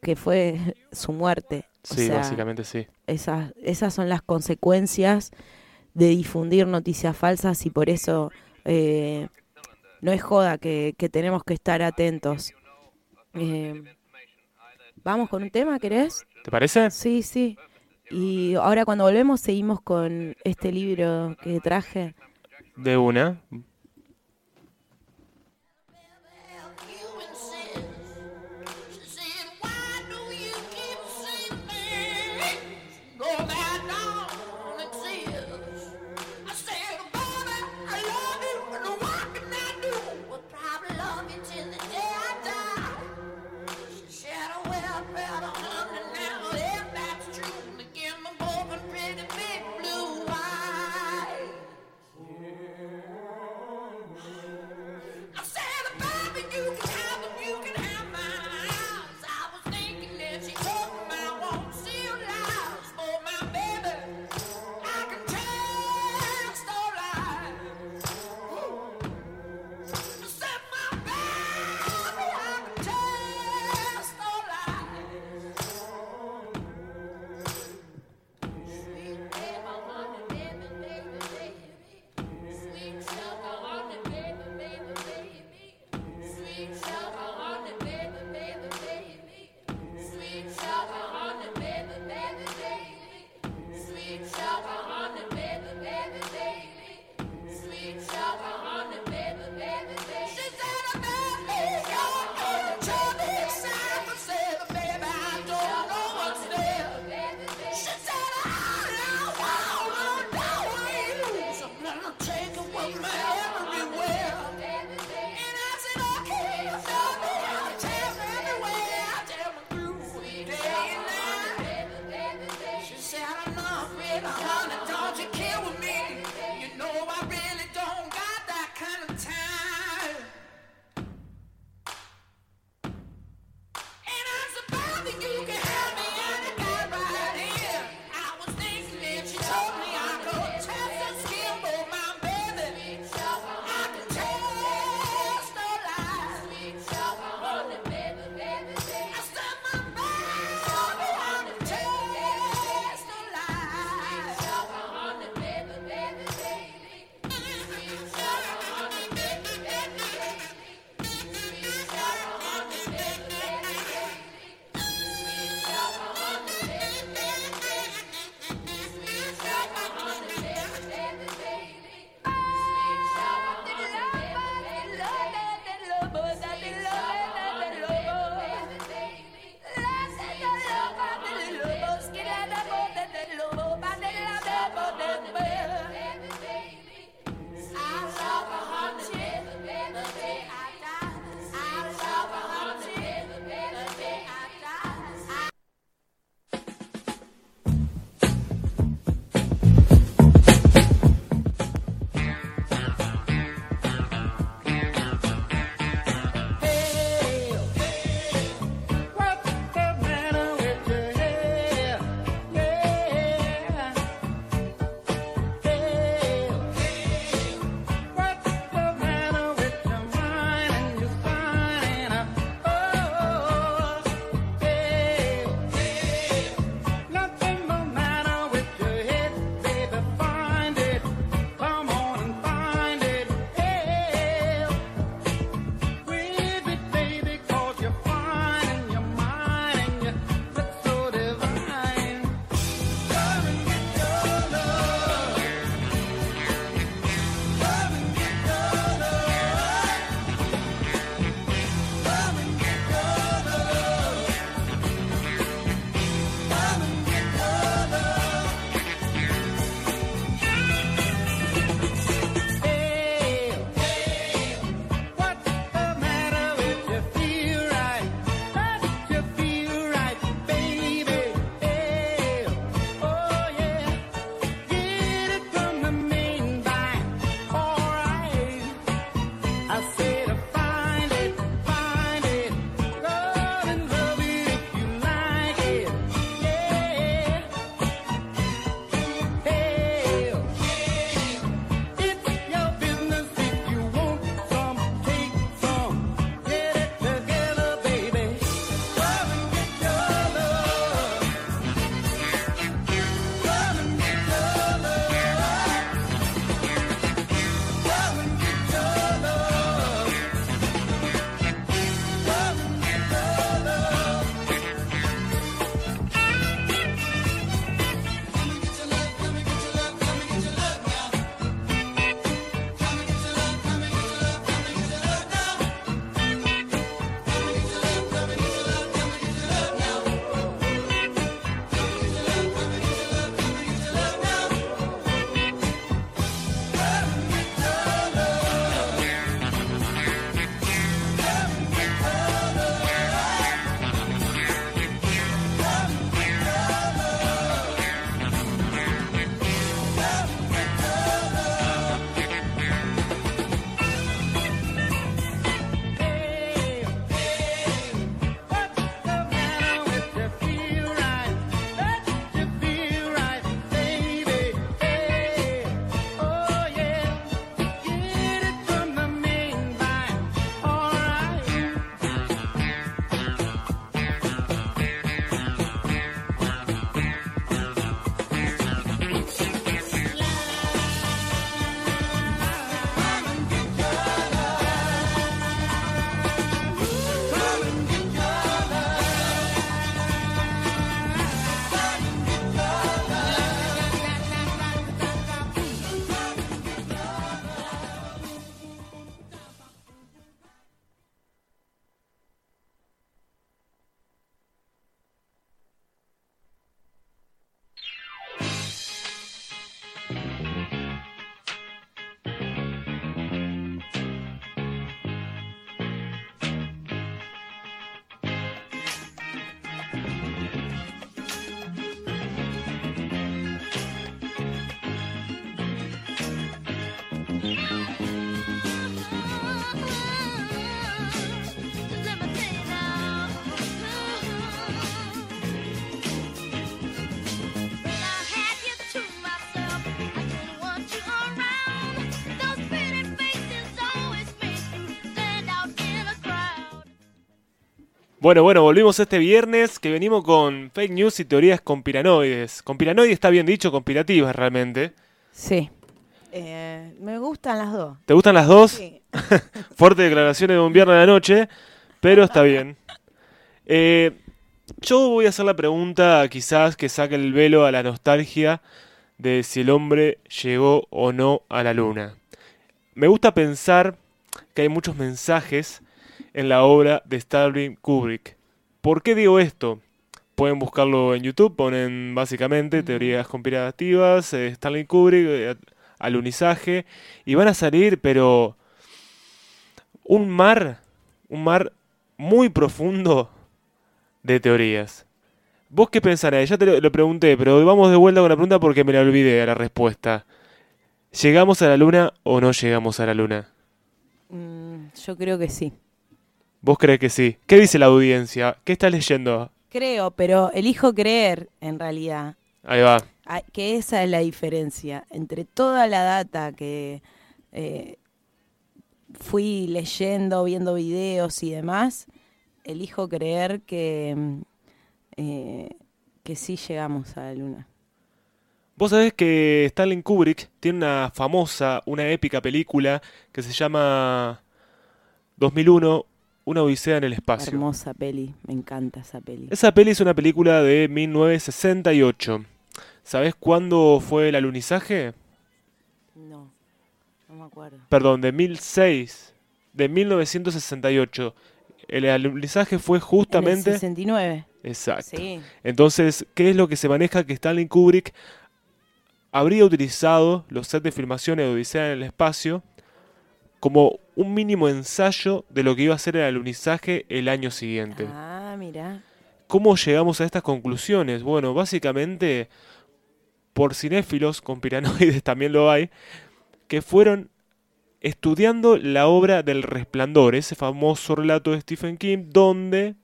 que fue su muerte. O Sí, sea, básicamente sí. esas, esas son las consecuencias de difundir noticias falsas y por eso eh, no es joda que, que tenemos que estar atentos. Eh, Vamos con un tema, ¿querés? ¿Te parece? Sí, sí. Y ahora cuando volvemos seguimos con este libro que traje. De una. Bueno, bueno, volvimos este viernes que venimos con fake news y teorías conspiranoides. Conspiranoide está bien dicho, conspirativas realmente. Sí. Eh, me gustan las dos. ¿Te gustan las dos? Sí. Fuertes declaraciones de un viernes a la noche, pero está bien. Eh, yo voy a hacer la pregunta quizás que saque el velo a la nostalgia de si el hombre llegó o no a la luna. Me gusta pensar que hay muchos mensajes en la obra de Stanley Kubrick. ¿Por qué digo esto? Pueden buscarlo en YouTube, ponen básicamente teorías conspirativas, eh, Stanley Kubrick, eh, alunizaje, y van a salir, pero un mar, un mar muy profundo de teorías. ¿Vos qué pensarás? Ya te lo, lo pregunté, pero vamos de vuelta con la pregunta porque me la olvidé a la respuesta. ¿Llegamos a la luna o no llegamos a la luna? Mm, yo creo que sí. ¿Vos crees que sí? ¿Qué dice la audiencia? ¿Qué estás leyendo? Creo, pero elijo creer en realidad. Ahí va. Ah, Que esa es la diferencia entre toda la data que eh, fui leyendo, viendo videos y demás. Elijo creer que, mm, eh, que sí llegamos a la luna. Vos sabés que Stanley Kubrick tiene una famosa, una épica película que se llama 2001, Una Odisea en el Espacio. Hermosa peli, me encanta esa peli. Esa peli es una película de 1968. ¿Sabés cuándo fue el alunizaje? No, no me acuerdo. Perdón, de 1006, de 1968. El alunizaje fue En el justamente... 69. Exacto. Sí. Entonces, ¿qué es lo que se maneja? Que Stanley Kubrick habría utilizado los sets de filmación de Odisea en el espacio como un mínimo ensayo de lo que iba a ser el alunizaje el año siguiente. Ah, mira. ¿Cómo llegamos a estas conclusiones? Bueno, básicamente por cinéfilos, con piranoides también lo hay, que fueron estudiando la obra del Resplandor, ese famoso relato de Stephen King, donde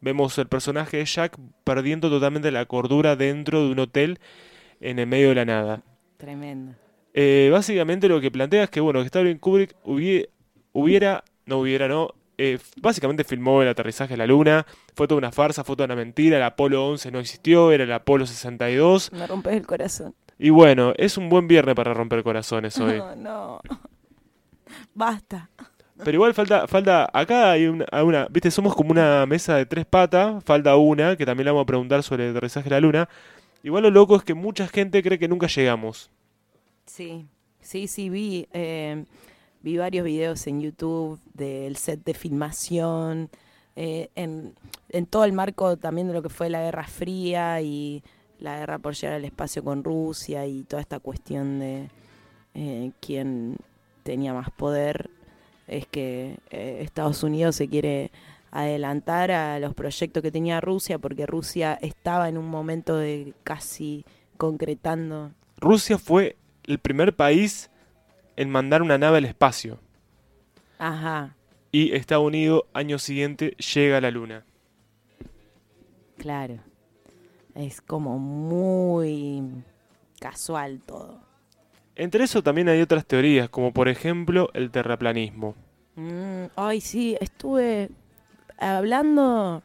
vemos el personaje de Jack perdiendo totalmente la cordura dentro de un hotel en el medio de la nada. Tremendo. Eh, básicamente lo que plantea es que, bueno, que Stanley Kubrick hubie- hubiera, no hubiera, no, eh, básicamente filmó el aterrizaje a la luna, fue toda una farsa, fue toda una mentira, el Apolo 11 no existió, era el Apolo 62, Me rompes el corazón. y bueno, es un buen viernes para romper corazones hoy. No, no. Basta. Pero igual falta, falta, acá hay una, viste, somos como una mesa de tres patas, falta una, que también le vamos a preguntar sobre el aterrizaje a la luna. Igual lo loco es que mucha gente cree que nunca llegamos. Sí, sí, sí, vi, eh, vi varios videos en YouTube del set de filmación, eh, en, todo el marco también de lo que fue la Guerra Fría y la guerra por llegar al espacio con Rusia y toda esta cuestión de eh, quién tenía más poder. Es que eh, Estados Unidos se quiere adelantar a los proyectos que tenía Rusia porque Rusia estaba en un momento de casi concretando Rusia fue el primer país en mandar una nave al espacio. Ajá, Y Estados Unidos, año siguiente, llega a la luna. claro. Es como muy casual todo. Entre eso también hay otras teorías, como por ejemplo el terraplanismo. Mm, ay, sí, estuve hablando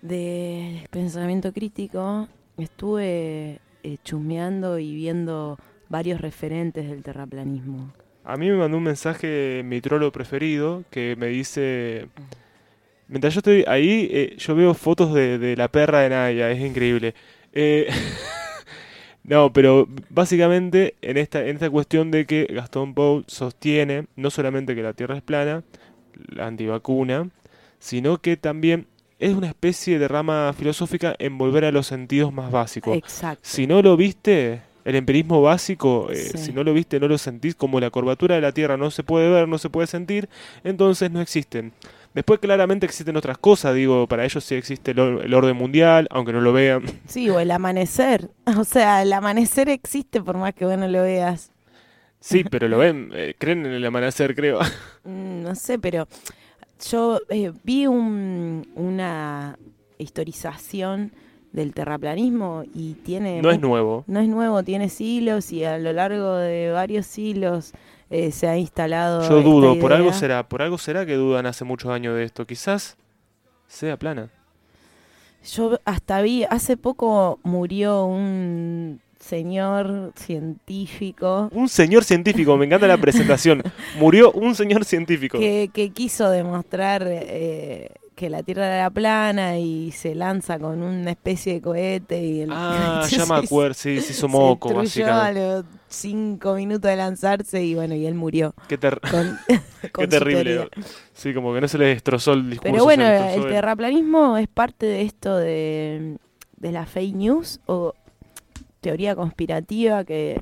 de pensamiento crítico, estuve eh, chusmeando y viendo varios referentes del terraplanismo. A mí me mandó un mensaje mi trolo preferido que me dice... Mientras yo estoy ahí, eh, yo veo fotos de, de la perra de Naya, es increíble. Eh, no, pero básicamente en esta, en esta cuestión de que Gastón Paul sostiene no solamente que la Tierra es plana, la antivacuna, sino que también es una especie de rama filosófica en volver a los sentidos más básicos. Exacto. Si no lo viste, el empirismo básico, eh, Sí. si no lo viste, no lo sentís, como la curvatura de la Tierra no se puede ver, no se puede sentir, entonces no existen. Después claramente existen otras cosas, digo, para ellos sí existe el, or- el orden mundial, aunque no lo vean. Sí, o el amanecer. O sea, el amanecer existe por más que vos no lo veas. Sí, pero lo ven, eh, creen en el amanecer, creo. Mm, No sé, pero yo eh, vi un- una historización del terraplanismo y tiene... No es nuevo. No es nuevo, tiene siglos y a lo largo de varios siglos eh, se ha instalado. Yo dudo, por algo será, por algo será que dudan hace muchos años de esto. Quizás sea plana. Yo hasta vi, hace poco murió un señor científico Un señor científico, me encanta la presentación. Murió un señor científico. que, que quiso demostrar eh, que la Tierra era plana y se lanza con una especie de cohete y el Ah, ya me acuerdo, sí, se hizo moco, destruyó a básicamente. los cinco minutos de lanzarse y bueno, y él murió Qué, ter- con, qué con terrible. Sí, como que no se le destrozó el discurso. Pero bueno, el- terraplanismo es parte de esto de, de la fake news o teoría conspirativa que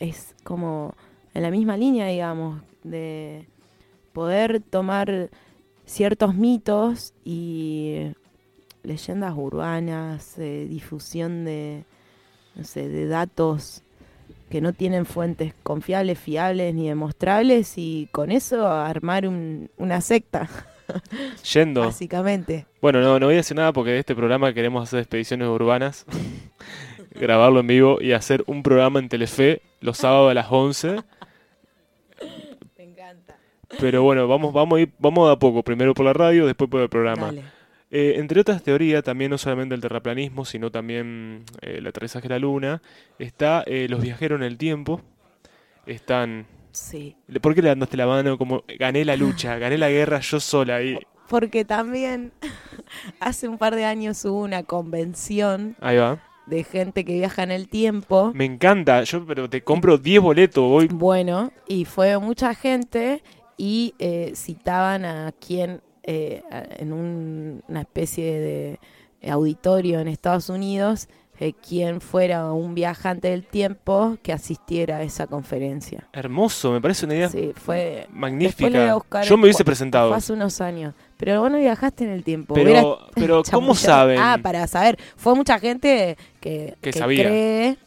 es como en la misma línea, digamos, de poder tomar ciertos mitos y leyendas urbanas, eh, difusión de, no sé, de datos que no tienen fuentes confiables, fiables ni demostrables y con eso armar un- una secta, Yendo. básicamente. Bueno, no, no voy a decir nada porque de este programa queremos hacer expediciones urbanas, grabarlo en vivo y hacer un programa en Telefe los sábados a las 11. Pero bueno, vamos, vamos, a ir, vamos de a poco. Primero por la radio, después por el programa. Eh, entre otras teorías, también no solamente el terraplanismo, sino también eh, el aterrizaje a la luna, está eh, los viajeros en el tiempo. Están... Sí. ¿Por qué le andaste la mano? Como gané la lucha, gané la guerra yo sola ahí. Porque también hace un par de años hubo una convención Ahí va. de gente que viaja en el tiempo. Me encanta, yo pero te compro 10 boletos, voy Bueno, y fue mucha gente y eh, citaban a quien eh, en un- una especie de auditorio en Estados Unidos, eh, quien fuera un viajante del tiempo que asistiera a esa conferencia. hermoso, me parece una idea Sí, fue... Magnífica. Yo me hubiese presentado. Fue hace unos años. Pero vos no viajaste en el tiempo. Pero, pero ¿cómo saben? Ah, para saber. Fue mucha gente que, Que sabía. cree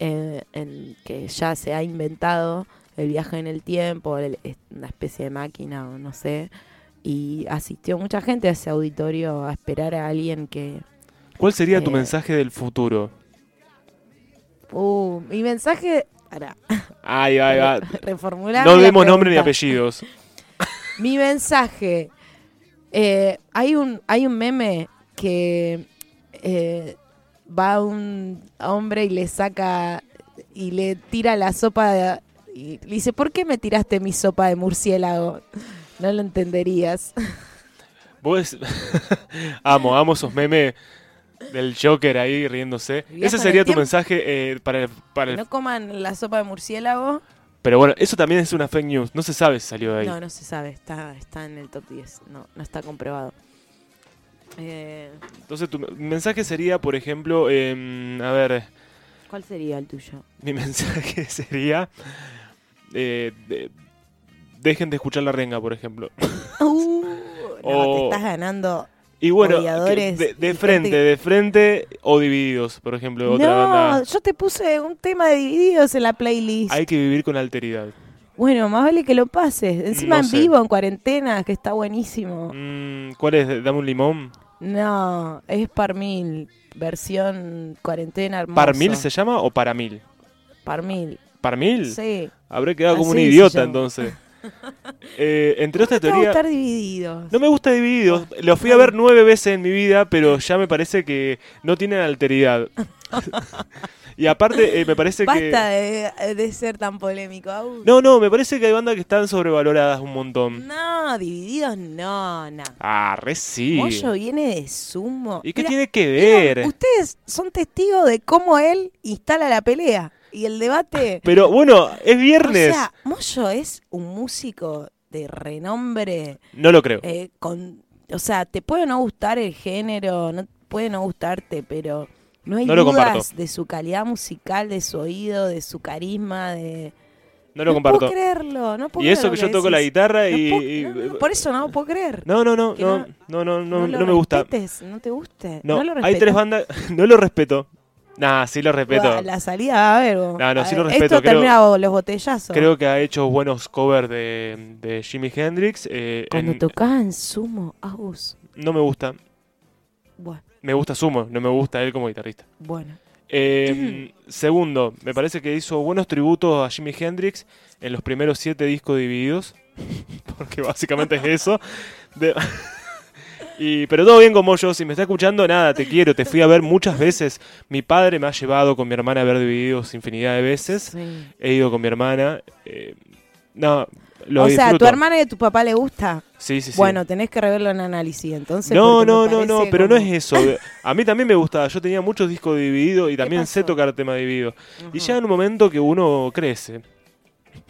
eh, en que ya se ha inventado el viaje en el tiempo, el- una especie de máquina o no sé. Y asistió mucha gente a ese auditorio a esperar a alguien que... ¿Cuál sería tu eh, mensaje del futuro? Uh, mi mensaje... Para Ahí va, ahí va. reformular. No demos nombre ni apellidos. Mi mensaje. eh, hay un hay un meme que eh, va un hombre y le saca y le tira la sopa de- y le dice ¿por qué me tiraste mi sopa de murciélago? No lo entenderías. Vos amo, amo esos memes del Joker ahí riéndose. Ese sería tu mensaje eh, para el, para el- No coman la sopa de murciélago. Pero bueno, eso también es una fake news. No se sabe si salió de ahí. No, no se sabe. Está, está en el top 10. No, no está comprobado. Eh, Entonces tu mensaje sería, por ejemplo, em, a ver, ¿Cuál sería el tuyo? mi mensaje sería, eh, de- dejen de escuchar la renga, por ejemplo. Uh, no, O- te estás ganando Y bueno, de, de y frente, gente- de frente o divididos, por ejemplo, otra no, banda. yo te puse un tema de divididos en la playlist. Hay que vivir con alteridad. Bueno, más vale que lo pases. Encima No en sé. vivo, en cuarentena, que está buenísimo. Mm, ¿Cuál es? Dame un limón. No, es Parmil, versión cuarentena hermosa. ¿Parmil se llama o paramil? Parmil, ¿Parmil? sí. Habré quedado como un idiota entonces. Eh, entre otras Te va a teorías... gustar divididos. No me gusta Divididos. Lo fui a ver nueve veces en mi vida, pero ya me parece que no tienen alteridad. y aparte, eh, me parece Basta que... de, de ser tan polémico. Agus. No, no, me parece que hay bandas que están sobrevaloradas un montón. No, divididos no, no. Ah, re sí. Mollo viene de sumo. ¿Y qué tiene que Mira, ver? ustedes son testigos de cómo él instala la pelea y el debate. Pero bueno, es viernes. O sea, Moyo es un músico de renombre. no lo creo. eh, con, o sea, te puede no gustar el género, no puede no gustarte, pero no hay No lo dudas comparto. de su calidad musical, de su oído, de su carisma, de. no lo comparto. puedo creerlo, no puedo Y eso que yo toco la guitarra No y... puedo- y- no, no, por eso no puedo creer. No, no, no, no, no- no, no, no, no me gusta. respetes, No te guste. No, No, lo hay tres bandas... No lo respeto. Nah, sí lo respeto. La salida, a ver. vos. No, no, A sí ver, lo respeto, Esto creo- termina con los botellazos. Creo que ha hecho buenos covers de, de Jimi Hendrix. eh, Cuando en- tocaban Sumo, Agus. No me gusta. Bueno, Me gusta Sumo, no me gusta él como guitarrista. bueno. Eh, segundo, me parece que hizo buenos tributos a Jimi Hendrix en los primeros siete discos divididos. Porque básicamente es eso. De- Y, pero todo bien con vos, yo. Si me está escuchando, nada, te quiero. Te fui a ver muchas veces. Mi padre me ha llevado con mi hermana a ver divididos infinidad de veces. Sí. He ido con mi hermana. eh, no, lo o sea, ¿a tu disfruto. hermana y a tu papá le gusta? Sí, sí, sí. Bueno, tenés que reverlo en análisis, entonces. no, no, no, no, pero no como- es eso. A mí también me gustaba. Yo tenía muchos discos divididos y también sé tocar tema dividido. Y llega en un momento que uno crece.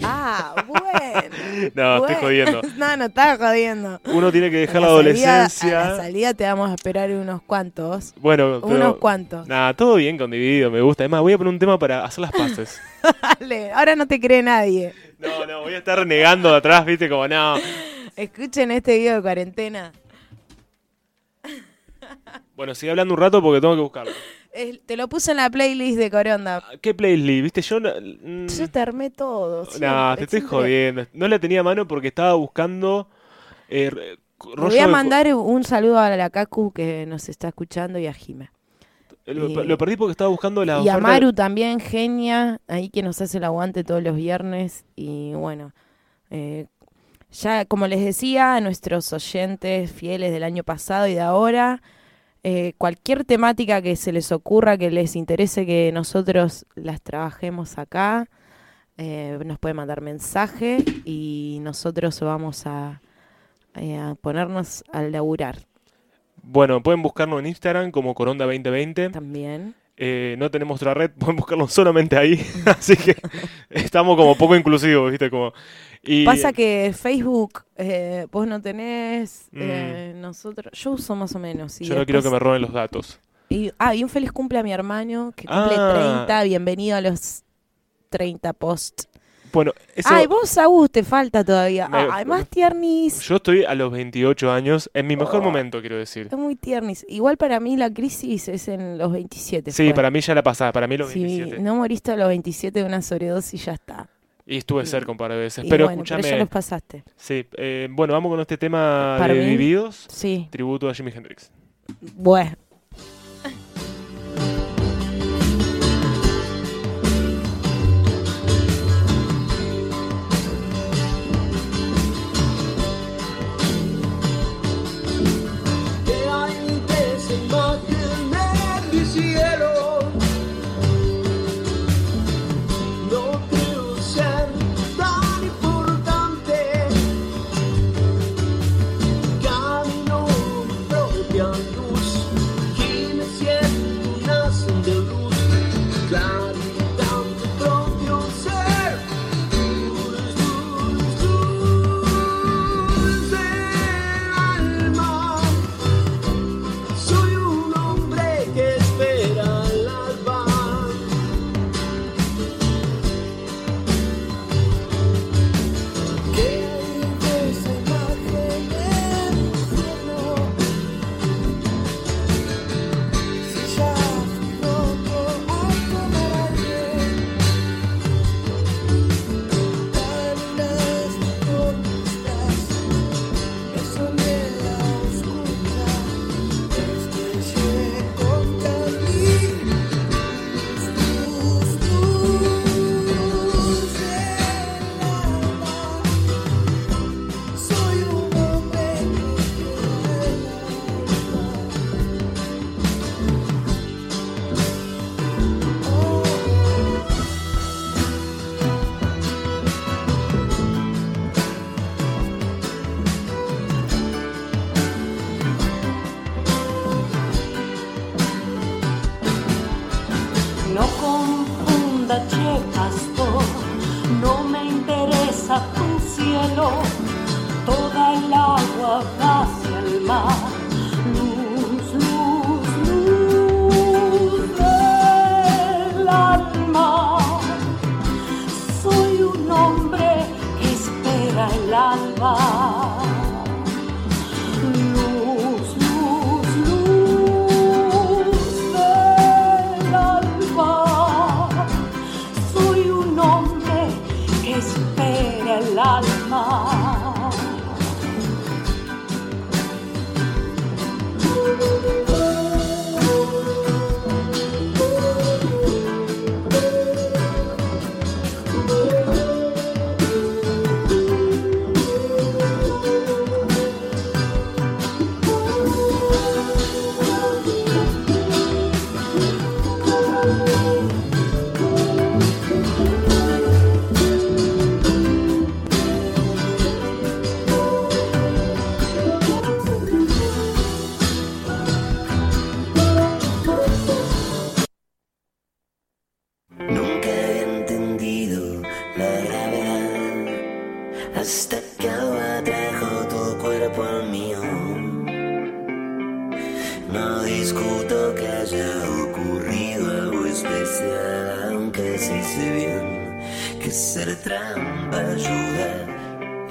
Ah, bueno. No, estoy jodiendo. no, no estás jodiendo. Uno tiene que dejar la salida- adolescencia. a la salida te vamos a esperar unos cuantos. Bueno, pero, Unos cuantos. Nada, todo bien con dividido, me gusta. Además, voy a poner un tema para hacer las paces. Dale, ahora no te cree nadie. No, no, voy a estar renegando de atrás, viste, como no. Escuchen este video de cuarentena. Bueno, sigue hablando un rato porque tengo que buscarlo. Te lo puse en la playlist de Coronda. ¿Qué playlist? ¿Viste? Yo no. mm, Yo te armé todo. nah, siempre, te estoy siempre. jodiendo. No la tenía a mano porque estaba buscando. Eh, rollo voy a de- mandar un saludo a la Kaku que nos está escuchando y a Jime. Lo, y- lo perdí porque estaba buscando la Y a Maru también, genia, ahí que nos hace el aguante todos los viernes. Y bueno, eh, ya como les decía a nuestros oyentes fieles del año pasado y de ahora, eh, cualquier temática que se les ocurra, que les interese que nosotros las trabajemos acá, eh, nos pueden mandar mensaje y nosotros vamos a, eh, a ponernos a laburar Bueno, pueden buscarnos en Instagram como Coronda2020. también. Eh, no tenemos otra red, pueden buscarlo solamente ahí. Así que estamos como poco inclusivos, ¿viste? Como, y, Pasa que Facebook eh, vos no tenés, Mm. eh, nosotros, yo uso más o menos. y yo no quiero que me roben los datos. Y, ah, y un feliz cumple a mi hermano que cumple Ah. 30, bienvenido a los 30 post. Bueno, eso, Ay, vos, Agus, te falta todavía. Me- Ay, más tiernis. yo estoy a los 28 años, en mi mejor Oh. momento, quiero decir. Es muy tiernis. Igual para mí la crisis es en los 27. Sí, fue. para mí ya la pasada, para mí los Si 27. no moriste a los 27 de una sobredosis, ya está. Y estuve cerca un par de veces. Y pero bueno, escúchame. pero ya los pasaste. Sí, eh, bueno, vamos con este tema Para de mí- Sí. tributo a Jimi Hendrix. Bueno.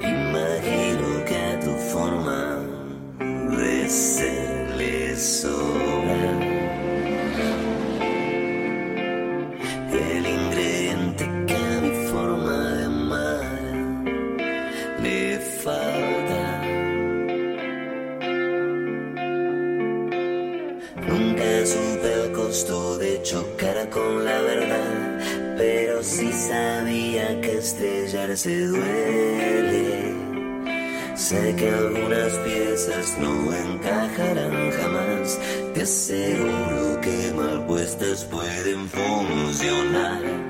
imagino que tu forma de ser eso. se duele. Sé que algunas piezas no encajarán jamás. Te aseguro que mal puestas pueden funcionar.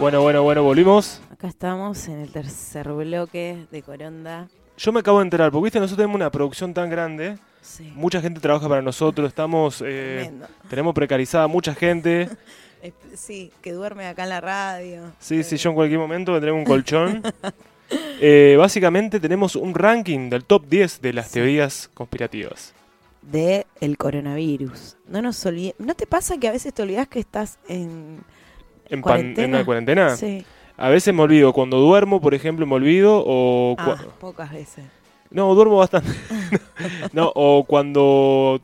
Bueno, bueno, bueno, volvimos. Acá estamos en el tercer bloque de Coronda. Yo me acabo de enterar, porque viste, nosotros tenemos una producción tan grande. Sí. Mucha gente trabaja para nosotros, estamos, eh, tenemos precarizada mucha gente. Eh, Sí, que duerme acá en la radio. Sí, sí, yo en cualquier momento tendremos un colchón. Eh, básicamente tenemos un ranking del top 10 de las teorías conspirativas. De el coronavirus. No nos olvide- ¿No te pasa que a veces te olvidas que estás en ¿En, cuarentena? en una cuarentena? Sí. A veces me olvido, cuando duermo, por ejemplo, me olvido, o... Ah, pocas veces. No, duermo bastante. no, o cuando...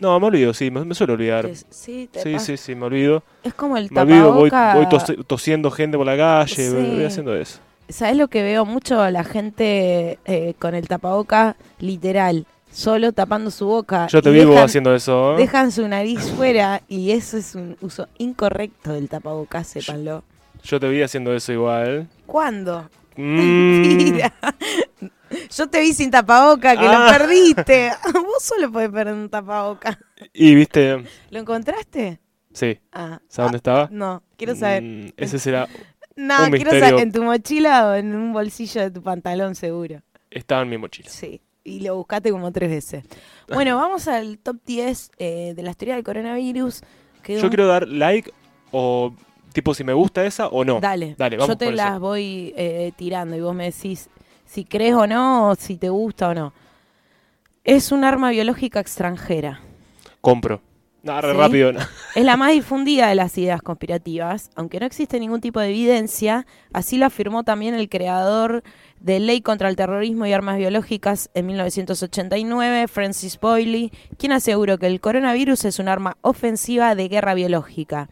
No, me olvido, sí, me, me suelo olvidar. Sí, te Sí, sí, sí, me olvido. Es como el Me olvido, voy, tapaboca. voy tos- tosiendo gente por la calle, voy- Sí. voy haciendo eso. ¿Sabes lo que veo mucho? La gente eh, con el tapaboca literal, solo tapando su boca. Yo te vivo dejan- haciendo eso. ¿eh? Dejan su nariz fuera y eso es un uso incorrecto del tapabocas, sépanlo. Yo te vi haciendo eso igual. ¿Cuándo? Mm, Mentira. Yo te vi sin tapaboca, que Ah. lo perdiste. Vos solo podés perder un tapaboca. y viste, ¿Lo encontraste? sí. Ah. ¿Sabes dónde estaba? No, quiero saber. Mm, ese será. No, un quiero misterio. saber, ¿en tu mochila o en un bolsillo de tu pantalón seguro? Estaba en mi mochila. Sí, y lo buscaste como tres veces. Bueno, vamos al top 10 eh, de la teoría del coronavirus. Yo un- quiero dar like o tipo si me gusta esa o no. Dale, Dale, vamos yo te las eso. voy eh, tirando y vos me decís si crees o no, o si te gusta o no. Es un arma biológica extranjera. Compro. Re ¿Sí? rápido. Es la más difundida de las ideas conspirativas, aunque no existe ningún tipo de evidencia, así lo afirmó también el creador de Ley contra el Terrorismo y Armas Biológicas en 1989, Francis Boyle, quien aseguró que el coronavirus es un arma ofensiva de guerra biológica.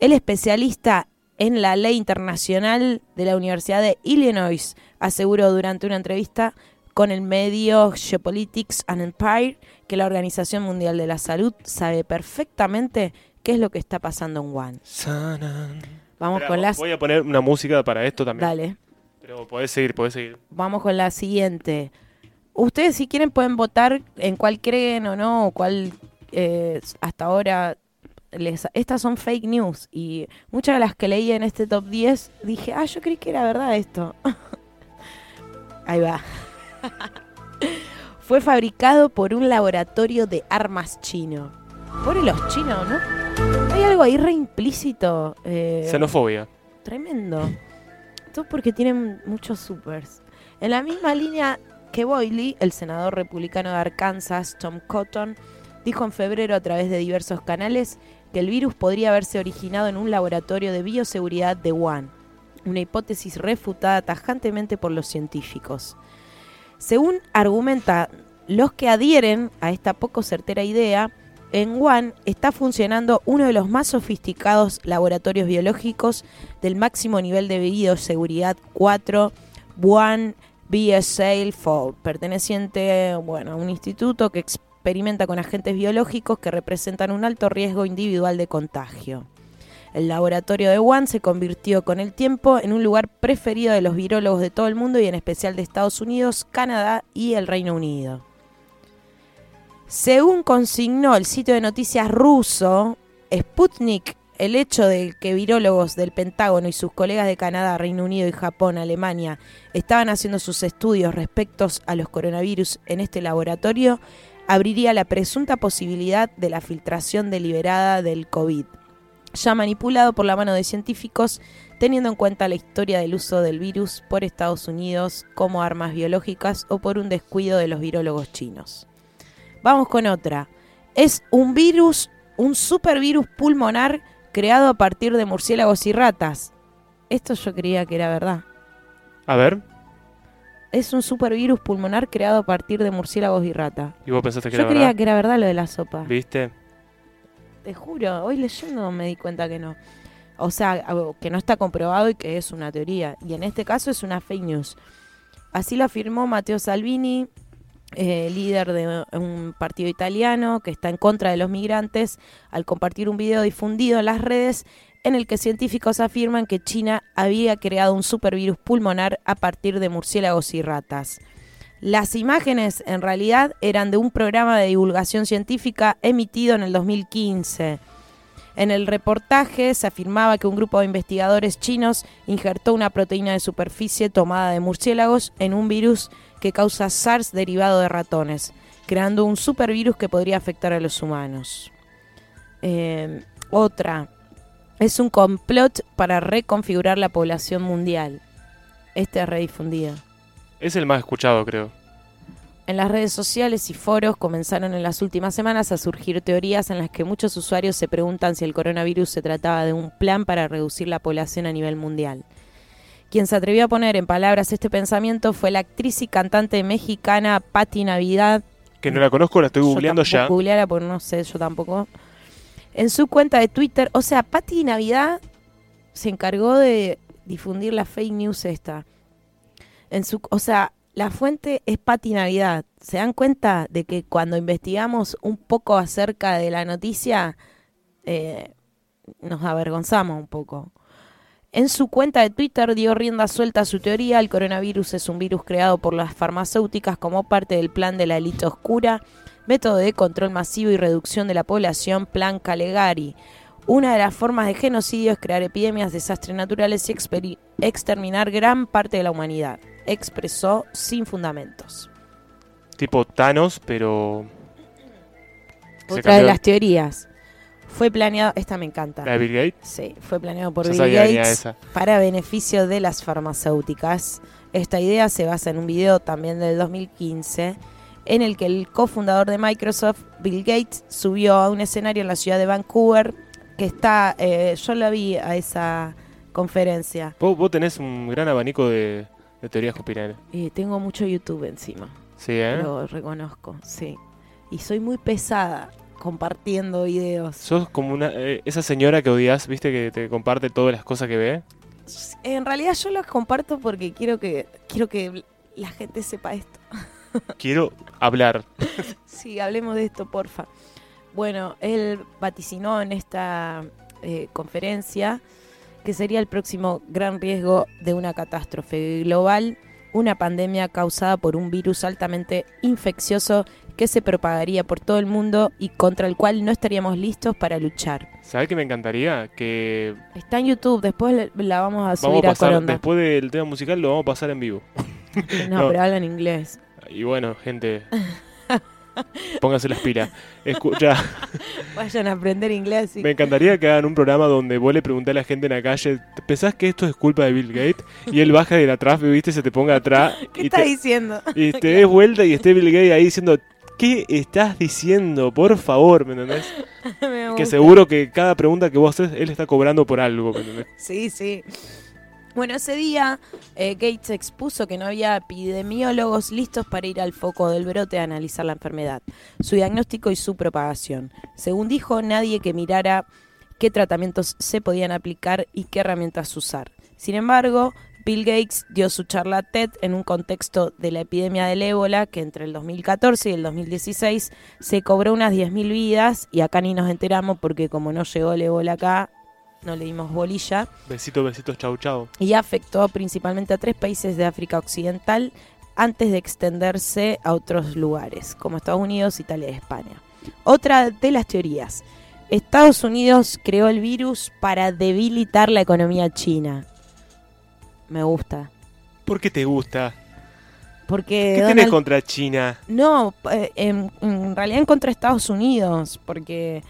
El especialista en la ley internacional de la Universidad de Illinois aseguró durante una entrevista con el medio Geopolitics and Empire que la Organización Mundial de la Salud sabe perfectamente qué es lo que está pasando en Wuhan. Vamos Espera, con las... Voy a poner una música para esto también. Dale. Pero podés seguir, podés seguir. Vamos con la siguiente. Ustedes si quieren pueden votar en cuál creen o no, o cuál eh, hasta ahora les... Estas son fake news y muchas de las que leí en este top 10 dije, ah, yo creí que era verdad esto. Ahí va. Fue fabricado por un laboratorio de armas chino. Por los chinos, ¿no? Hay algo ahí re implícito. eh, Xenofobia. Tremendo. Porque tienen muchos supers. En la misma línea que Boyle, el senador republicano de Arkansas, Tom Cotton, dijo en febrero a través de diversos canales que el virus podría haberse originado en un laboratorio de bioseguridad de Wuhan, una hipótesis refutada tajantemente por los científicos. Según argumenta los que adhieren a esta poco certera idea, en Wuhan está funcionando uno de los más sofisticados laboratorios biológicos del máximo nivel de bioseguridad 4, Wuhan BSA Fall, perteneciente bueno, a un instituto que experimenta con agentes biológicos que representan un alto riesgo individual de contagio. El laboratorio de Wuhan se convirtió con el tiempo en un lugar preferido de los virólogos de todo el mundo y en especial de Estados Unidos, Canadá y el Reino Unido. Según consignó el sitio de noticias ruso, Sputnik, el hecho de que virólogos del Pentágono y sus colegas de Canadá, Reino Unido y Japón, Alemania, estaban haciendo sus estudios respecto a los coronavirus en este laboratorio, abriría la presunta posibilidad de la filtración deliberada del COVID, ya manipulado por la mano de científicos, teniendo en cuenta la historia del uso del virus por Estados Unidos como armas biológicas o por un descuido de los virólogos chinos. Vamos con otra. Es un virus, un supervirus pulmonar creado a partir de murciélagos y ratas. Esto yo creía que era verdad. A ver, Es un supervirus pulmonar creado a partir de murciélagos y ratas. y vos pensaste que Yo era creía verdad. que era verdad lo de la sopa. ¿Viste? Te juro, hoy leyendo me di cuenta que no. O sea, que no está comprobado y que es una teoría. Y en este caso es una fake news. Así lo afirmó Matteo Salvini, eh, líder de un partido italiano que está en contra de los migrantes, al compartir un video difundido en las redes en el que científicos afirman que China había creado un supervirus pulmonar a partir de murciélagos y ratas. Las imágenes en realidad eran de un programa de divulgación científica emitido en el 2015. En el reportaje se afirmaba que un grupo de investigadores chinos injertó una proteína de superficie tomada de murciélagos en un virus que causa SARS derivado de ratones, creando un supervirus que podría afectar a los humanos. Eh, otra, es un complot para reconfigurar la población mundial. Este es redifundido. Es el más escuchado, creo. En las redes sociales y foros comenzaron en las últimas semanas a surgir teorías en las que muchos usuarios se preguntan si el coronavirus se trataba de un plan para reducir la población a nivel mundial. Quien se atrevió a poner en palabras este pensamiento fue la actriz y cantante mexicana Patti Navidad. Que no la conozco, la estoy googleando yo tampoco ya. googleala porque no sé, yo tampoco. En su cuenta de Twitter, o sea, Patti Navidad se encargó de difundir la fake news esta. En su, o sea, la fuente es Pati Navidad. ¿Se dan cuenta de que cuando investigamos un poco acerca de la noticia, eh, nos avergonzamos un poco? En su cuenta de Twitter dio rienda suelta a su teoría. El coronavirus es un virus creado por las farmacéuticas como parte del plan de la élite oscura, método de control masivo y reducción de la población, Plan Calegari. Una de las formas de genocidio es crear epidemias, desastres naturales y exterminar gran parte de la humanidad, expresó sin fundamentos. Tipo Thanos, pero. Otra de las teorías. Fue planeado, esta me encanta. ¿La de Bill Gates? Sí, fue planeado por Bill Gates para beneficio de las farmacéuticas. Esta idea se basa en un video también del 2015 en el que el cofundador de Microsoft, Bill Gates, subió a un escenario en la ciudad de Vancouver que está, eh, yo la vi a esa conferencia. Vos, vos tenés un gran abanico de, de teorías conspiranoicas. Eh, tengo mucho YouTube encima. Sí, ¿eh? Lo reconozco, sí. Y soy muy pesada compartiendo videos. Sos como una eh, esa señora que odias, ¿viste? Que te comparte todas las cosas que ve. En realidad yo los comparto porque quiero que quiero que la gente sepa esto. Quiero hablar. Sí, hablemos de esto, porfa. Bueno, él vaticinó en esta eh, conferencia que sería el próximo gran riesgo de una catástrofe global, una pandemia causada por un virus altamente infeccioso que se propagaría por todo el mundo y contra el cual no estaríamos listos para luchar. ¿Sabés qué me encantaría? Que Está en YouTube, después la vamos a subir vamos a a pasar, Coronda. después del tema musical, lo vamos a pasar en vivo. No, No. pero habla en inglés. Y bueno, gente, pónganse las pilas. Escucha, Vayan a aprender inglés. me encantaría que hagan un programa donde vos le preguntás a la gente en la calle, ¿pensás que esto es culpa de Bill Gates? Y él baja de atrás, viste, se te ponga atrás ¿Qué y está te, diciendo? y te des vuelta y esté Bill Gates ahí diciendo, ¿qué estás diciendo? Por favor, ¿me entendés? Me Que seguro que cada pregunta que vos haces, él está cobrando por algo, ¿me entendés? Sí, sí. Bueno, ese día eh, Gates expuso que no había epidemiólogos listos para ir al foco del brote a analizar la enfermedad, su diagnóstico y su propagación. Según dijo, nadie que mirara qué tratamientos se podían aplicar y qué herramientas usar. Sin embargo, Bill Gates dio su charla TED en un contexto de la epidemia del ébola que entre el 2014 y el 2016 se cobró unas 10.000 vidas y acá ni nos enteramos porque como no llegó el ébola acá, no le dimos bolilla Besitos, besitos, chau, chau. y afectó principalmente a tres países de África Occidental antes de extenderse a otros lugares, como Estados Unidos, Italia y España. Otra de las teorías. Estados Unidos creó el virus para debilitar la economía china. Me gusta. ¿Por qué te gusta? Porque ¿Qué Donald- tenés contra China? No, eh, en, en realidad en contra Estados Unidos, porque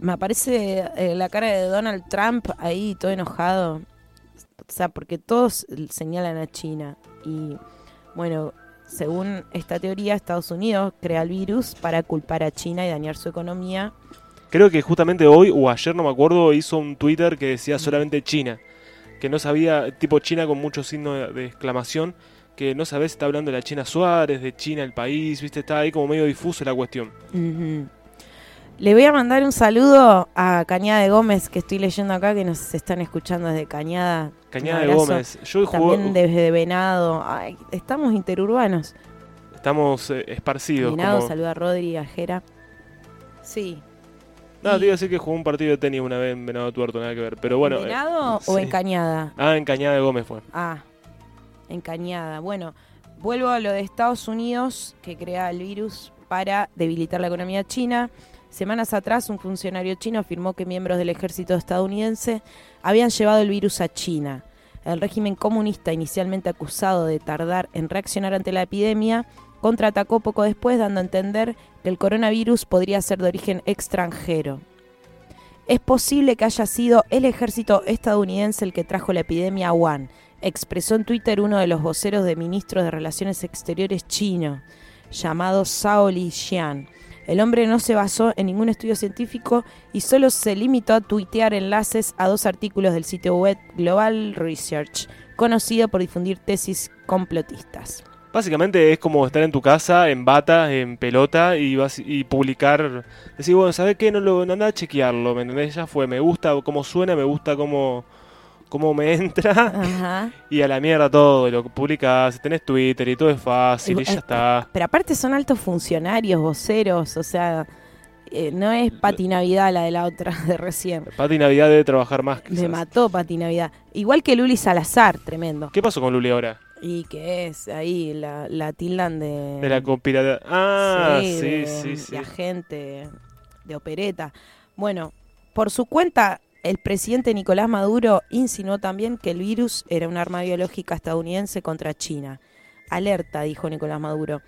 me aparece eh, la cara de Donald Trump ahí todo enojado. O sea, porque todos señalan a China. Y bueno, según esta teoría, Estados Unidos crea el virus para culpar a China y dañar su economía. Creo que justamente hoy o ayer, no me acuerdo, hizo un Twitter que decía solamente China. Que no sabía, tipo China con mucho signo de, exclamación, que no sabés si está hablando de la China Suárez, de China el país, viste, está ahí como medio difuso la cuestión. Ujú. Le voy a mandar un saludo a Cañada de Gómez, que estoy leyendo acá, que nos están escuchando desde Cañada. Cañada de. Gómez. Yo También jugué- desde Venado. Ay, estamos interurbanos. Estamos eh, esparcidos. Venado, como... saluda a Rodri, a Jera. Sí. No, te iba a decir que jugó un partido de tenis una vez en Venado Tuerto, nada que ver. Pero bueno. ¿En eh, ¿Venado o sí. en Cañada? Ah, en Cañada de Gómez fue. Ah, en Cañada. Bueno, vuelvo a lo de Estados Unidos, que crea el virus para debilitar la economía china. Semanas atrás, un funcionario chino afirmó que miembros del ejército estadounidense habían llevado el virus a China. El régimen comunista, inicialmente acusado de tardar en reaccionar ante la epidemia, contraatacó poco después, dando a entender que el coronavirus podría ser de origen extranjero. Es posible que haya sido el ejército estadounidense el que trajo la epidemia a Wuhan, expresó en Twitter uno de los voceros de ministros de Relaciones Exteriores chino, llamado Zhao Lijian. El hombre no se basó en ningún estudio científico y solo se limitó a tuitear enlaces a dos artículos del sitio web Global Research, conocido por difundir tesis complotistas. Básicamente es como estar en tu casa, en bata, en pelota y, vas, y publicar. Decir, bueno, ¿sabes qué? No, lo, no anda a chequearlo, ¿me entendés? Ya fue, me gusta cómo suena, me gusta cómo, cómo me entra. Ajá. Y a la mierda todo, lo publicas, tenés Twitter y todo es fácil y, Y- ya está. Pero aparte son altos funcionarios, voceros, o sea, eh, no es Pati Navidad la de la otra de recién. Pati Navidad debe trabajar más. Me quizás. mató Pati Navidad. Igual que Luli Salazar, tremendo. ¿Qué pasó con Luli ahora? Y que es ahí la, la tildan de... De la conspiración. Ah, sí, de, sí, sí. de agente de opereta. Bueno, por su cuenta, el presidente Nicolás Maduro insinuó también que el virus era un arma biológica estadounidense contra China. Alerta, dijo Nicolás Maduro,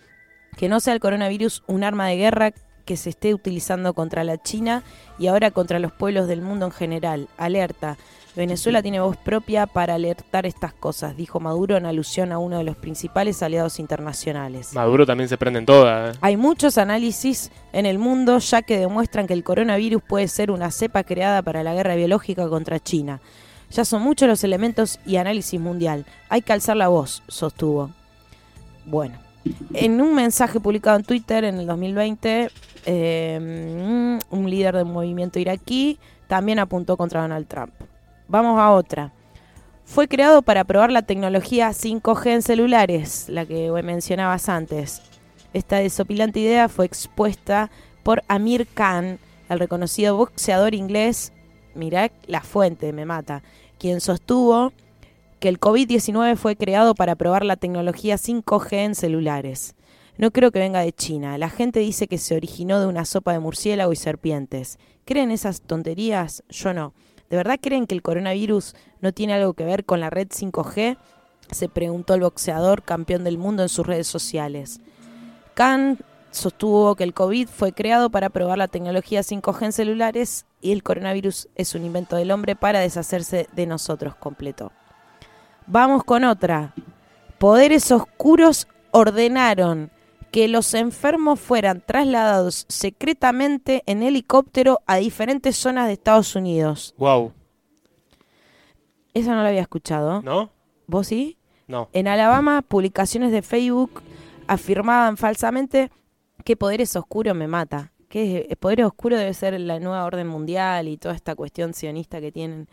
que no sea el coronavirus un arma de guerra que se esté utilizando contra la China y ahora contra los pueblos del mundo en general. Alerta. Venezuela tiene voz propia para alertar estas cosas, dijo Maduro en alusión a uno de los principales aliados internacionales. Maduro también se prende en toda. ¿eh? Hay muchos análisis en el mundo ya que demuestran que el coronavirus puede ser una cepa creada para la guerra biológica contra China. Ya son muchos los elementos y análisis mundial. Hay que alzar la voz, sostuvo. Bueno, en un mensaje publicado en Twitter en el 2020, eh, un líder del movimiento iraquí también apuntó contra Donald Trump. Vamos a otra. Fue creado para probar la tecnología 5G en celulares, la que mencionabas antes. Esta desopilante idea fue expuesta por Amir Khan, el reconocido boxeador inglés, mirá la fuente, me mata, quien sostuvo que el COVID-19 fue creado para probar la tecnología 5G en celulares. No creo que venga de China. La gente dice que se originó de una sopa de murciélago y serpientes. ¿Creen esas tonterías? Yo no. ¿De verdad creen que el coronavirus no tiene algo que ver con la red 5G? Se preguntó el boxeador campeón del mundo en sus redes sociales. Khan sostuvo que el COVID fue creado para probar la tecnología 5G en celulares y el coronavirus es un invento del hombre para deshacerse de nosotros, completó. Vamos con otra. Poderes oscuros ordenaron que los enfermos fueran trasladados secretamente en helicóptero a diferentes zonas de Estados Unidos. Wow. Esa no la había escuchado. ¿No? ¿Vos sí? No. En Alabama, publicaciones de Facebook afirmaban falsamente que Poderes Oscuros me mata. Que eh, Poderes Oscuros debe ser la nueva orden mundial y toda esta cuestión sionista que tienen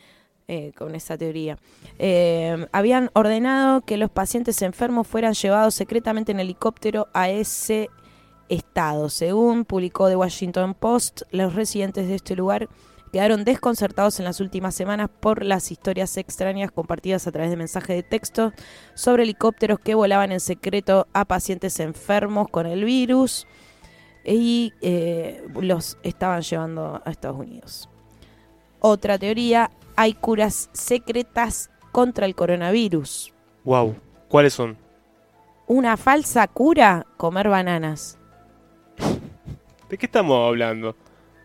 eh, con esa teoría. Eh, habían ordenado que los pacientes enfermos fueran llevados secretamente en helicóptero a ese estado. Según publicó The Washington Post, los residentes de este lugar quedaron desconcertados en las últimas semanas por las historias extrañas compartidas a través de mensajes de texto sobre helicópteros que volaban en secreto a pacientes enfermos con el virus y eh, los estaban llevando a Estados Unidos. Otra teoría, hay curas secretas contra el coronavirus. Wow. ¿Cuáles son? Una falsa cura, comer bananas. ¿De qué estamos hablando?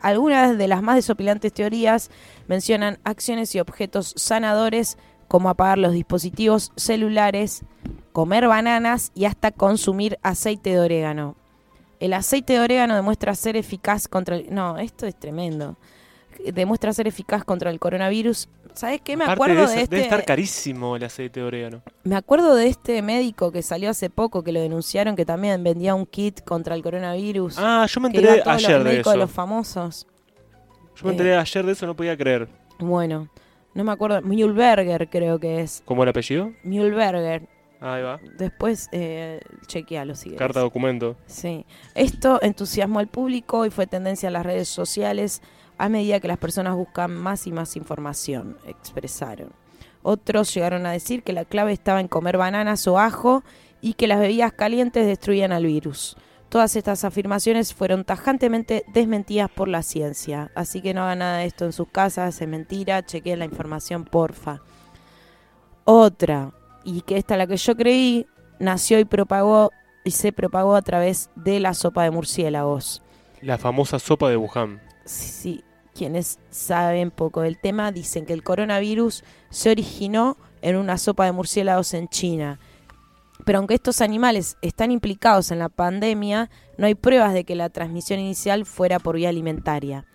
Algunas de las más desopilantes teorías mencionan acciones y objetos sanadores como apagar los dispositivos celulares, comer bananas y hasta consumir aceite de orégano. El aceite de orégano demuestra ser eficaz contra el... No, esto es tremendo. Demuestra ser eficaz contra el coronavirus. ¿Sabes qué? Me Aparte acuerdo de de, eso, este... Debe estar carísimo el aceite de orégano. Me acuerdo de este médico que salió hace poco que lo denunciaron que también vendía un kit contra el coronavirus. Ah, yo me enteré los ayer de eso. los famosos. Yo me Eh. enteré ayer de eso, no podía creer. Bueno, no me acuerdo. Mühlberger creo que es. ¿Cómo el apellido? Mühlberger. Ahí va. Después eh, chequealo si querés. Carta documento. Sí. Esto entusiasmó al público y fue tendencia en las redes sociales a medida que las personas buscan más y más información, expresaron. Otros llegaron a decir que la clave estaba en comer bananas o ajo y que las bebidas calientes destruían al virus. Todas estas afirmaciones fueron tajantemente desmentidas por la ciencia. Así que no hagan nada de esto en sus casas, es mentira, chequeen la información, porfa. Otra, y que esta la que yo creí, nació y propagó y se propagó a través de la sopa de murciélagos. La famosa sopa de Wuhan. Sí, quienes saben poco del tema dicen que el coronavirus se originó en una sopa de murciélagos en China. Pero aunque estos animales están implicados en la pandemia, no hay pruebas de que la transmisión inicial fuera por vía alimentaria.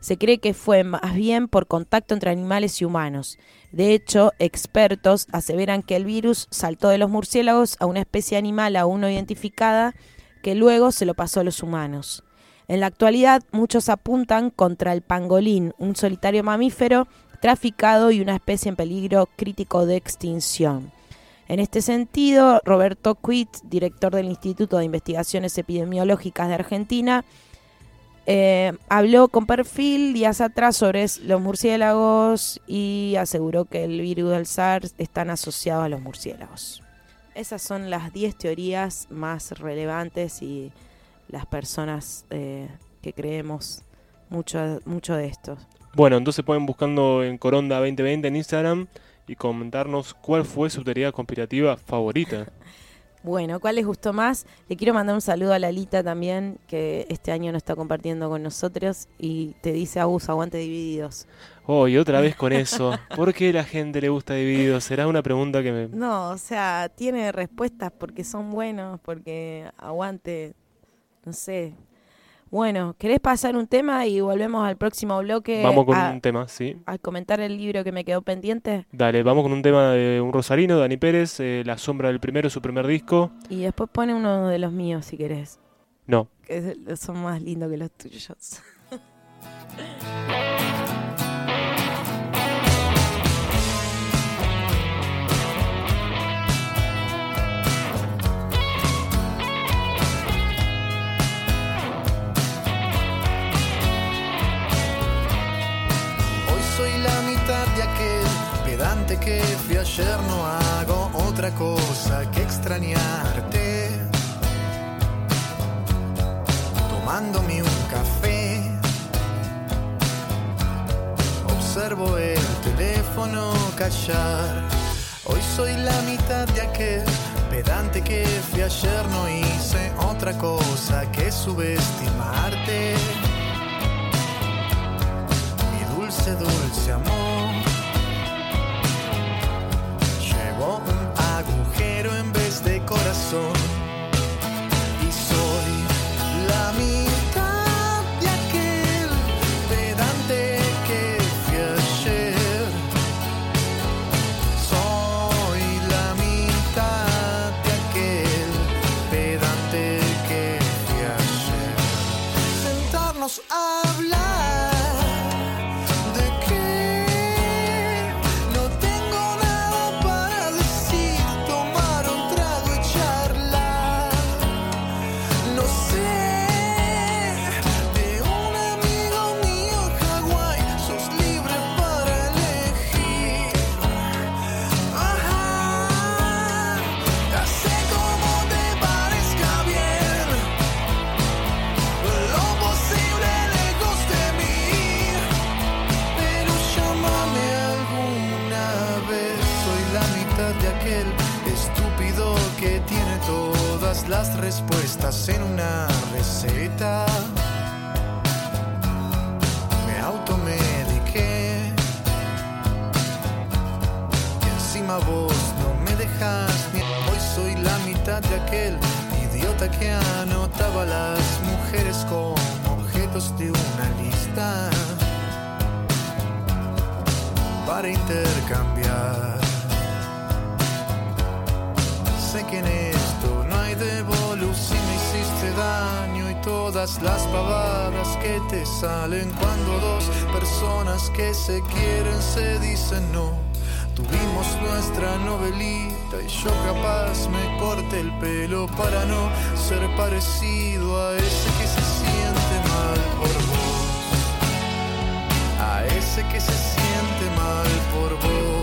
Se cree que fue más bien por contacto entre animales y humanos. De hecho, expertos aseveran que el virus saltó de los murciélagos a una especie animal aún no identificada que luego se lo pasó a los humanos. En la actualidad, muchos apuntan contra el pangolín, un solitario mamífero traficado y una especie en peligro crítico de extinción. En este sentido, Roberto Quit, director del Instituto de Investigaciones Epidemiológicas de Argentina, eh, habló con perfil días atrás sobre los murciélagos y aseguró que el virus del SARS están asociados a los murciélagos. Esas son las 10 teorías más relevantes y las personas eh, que creemos mucho, mucho de esto. Bueno, entonces pueden buscando en Coronda 2020 en Instagram y comentarnos cuál fue su teoría conspirativa favorita. Bueno, ¿cuál les gustó más? Le quiero mandar un saludo a Lalita también, que este año no está compartiendo con nosotros y te dice Agus, aguante divididos. Oh, y otra vez con eso. ¿Por qué la gente le gusta divididos? Será una pregunta que me... No, o sea, tiene respuestas porque son buenos, porque aguante, no sé. Bueno, ¿querés pasar un tema y volvemos al próximo bloque? Vamos con a- un tema, sí. a comentar el libro que me quedó pendiente Dale, vamos con un tema de un rosarino, Dani Pérez, eh, La sombra del primero, su primer disco. y después pone uno de los míos si querés, No, que son más lindos que los tuyos. que fui ayer, no hago otra cosa que extrañarte. Tomándome un café, observo el teléfono callar. Hoy soy la mitad de aquel pedante que fui ayer, no hice otra cosa que subestimarte mi dulce, dulce amor. Agujero en vez de corazón. Las respuestas en una receta. Me automediqué. Y encima vos no me dejas ni Hoy soy la mitad de aquel idiota que anotaba las mujeres como objetos de una lista. Para intercambiar. Sé que en todas las pavadas que te salen cuando dos personas que se quieren se dicen no. Tuvimos nuestra novelita y yo capaz me corte el pelo para no ser parecido a ese que se siente mal por vos. A ese que se siente mal por vos.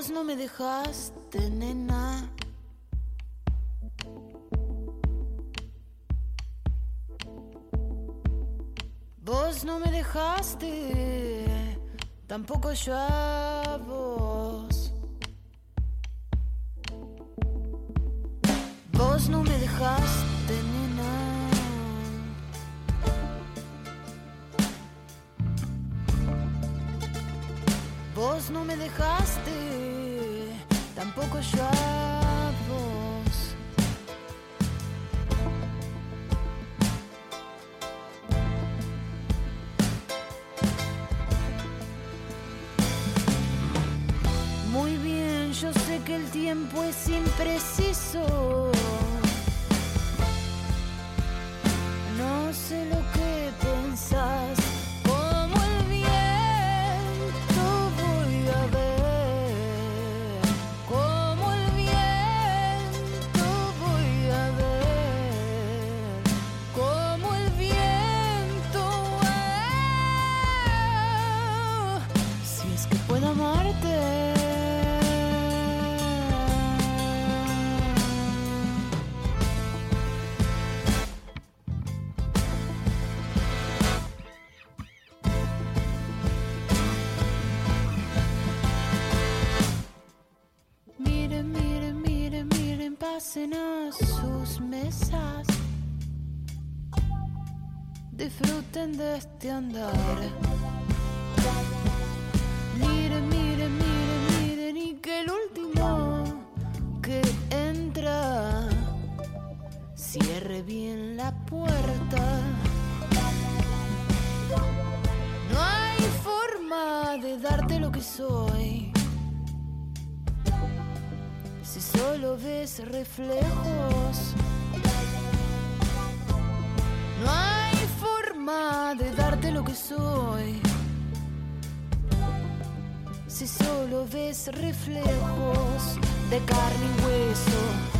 Vos no me dejaste, nena. Vos no me dejaste, tampoco yo a vos. Vos no me dejaste, nena. Vos no me dejaste. Muy bien, yo sé que el tiempo es impreciso. disfruten de este andar. Miren, miren, miren, miren y que el último que entra cierre bien la puerta. No hay forma de darte lo que soy. Si solo ves reflejos. de darte lo que soy. Si solo ves reflejos de carne y hueso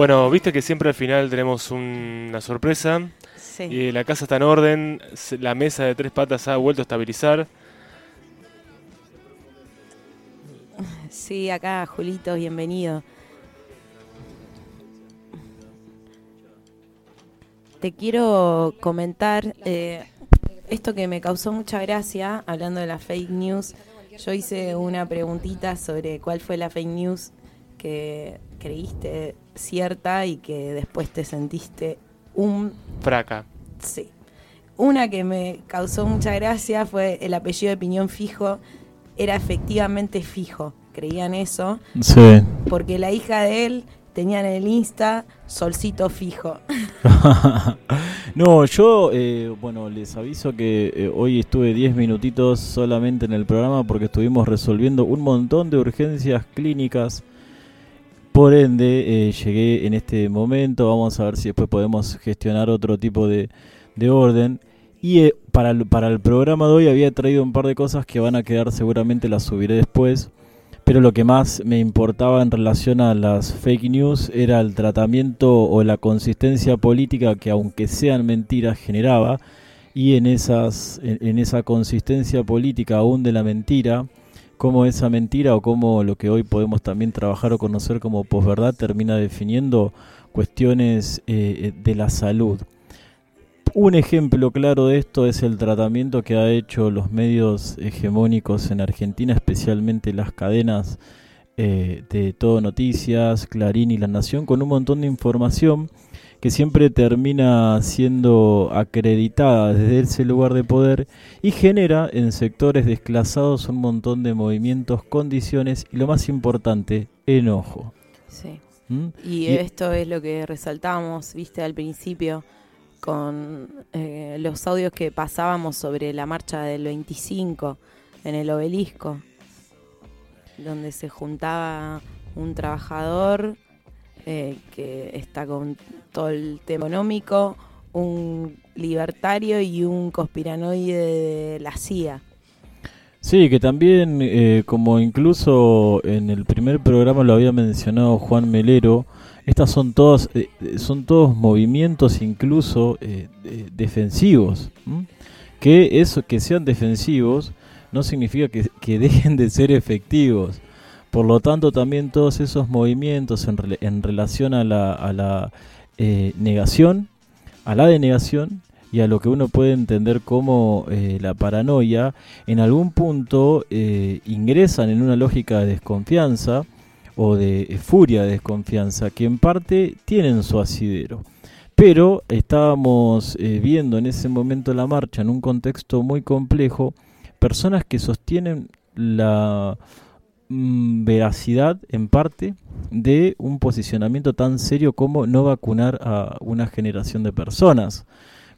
Bueno, viste que siempre al final tenemos un- una sorpresa. Sí. Y la casa está en orden, la mesa de tres patas ha vuelto a estabilizar. Sí, acá Julito, bienvenido. Te quiero comentar eh, esto que me causó mucha gracia, hablando de la fake news. Yo hice una preguntita sobre cuál fue la fake news que creíste cierta y que después te sentiste un Fraca. Sí. Una que me causó mucha gracia fue el apellido de Piñón Fijo. Era efectivamente fijo. Creían eso. Sí. Porque la hija de él tenía en el Insta Solcito Fijo. no, yo, eh, bueno, les aviso que eh, hoy estuve 10 minutitos solamente en el programa porque estuvimos resolviendo un montón de urgencias clínicas. Por ende, eh, llegué en este momento. Vamos a ver si después podemos gestionar otro tipo de, de orden. Y eh, para, el, para el programa de hoy había traído un par de cosas que van a quedar, seguramente las subiré después. Pero lo que más me importaba en relación a las fake news era el tratamiento o la consistencia política que aunque sean mentiras generaba. Y en, esas, en, en esa consistencia política aún de la mentira, cómo esa mentira o cómo lo que hoy podemos también trabajar o conocer como posverdad termina definiendo cuestiones eh, de la salud. Un ejemplo claro de esto es el tratamiento que ha hecho los medios hegemónicos en Argentina, especialmente las cadenas eh, de Todo Noticias, Clarín y La Nación, con un montón de información que siempre termina siendo acreditada desde ese lugar de poder y genera en sectores desclasados un montón de movimientos, condiciones y lo más importante, enojo. Sí. ¿Mm? Y, Y- esto es lo que resaltábamos, viste, al principio, con eh, los audios que pasábamos sobre la marcha del 25 en el obelisco, donde se juntaba un trabajador eh, que está con todo el tema un libertario y un conspiranoide de la CIA. Sí, que también, eh, como incluso en el primer programa lo había mencionado Juan Melero, estas son todas, eh, son todos movimientos incluso eh, defensivos. Que eso, que sean defensivos, no significa que, que dejen de ser efectivos. Por lo tanto, también todos esos movimientos en, rela- en relación a la, a la eh, negación, a la denegación y a lo que uno puede entender como eh, la paranoia, en algún punto eh, ingresan en una lógica de desconfianza o de eh, furia de desconfianza, que en parte tienen su asidero. Pero estábamos viendo en ese momento la marcha en un contexto muy complejo, personas que sostienen la veracidad en parte de un posicionamiento tan serio como no vacunar a una generación de personas.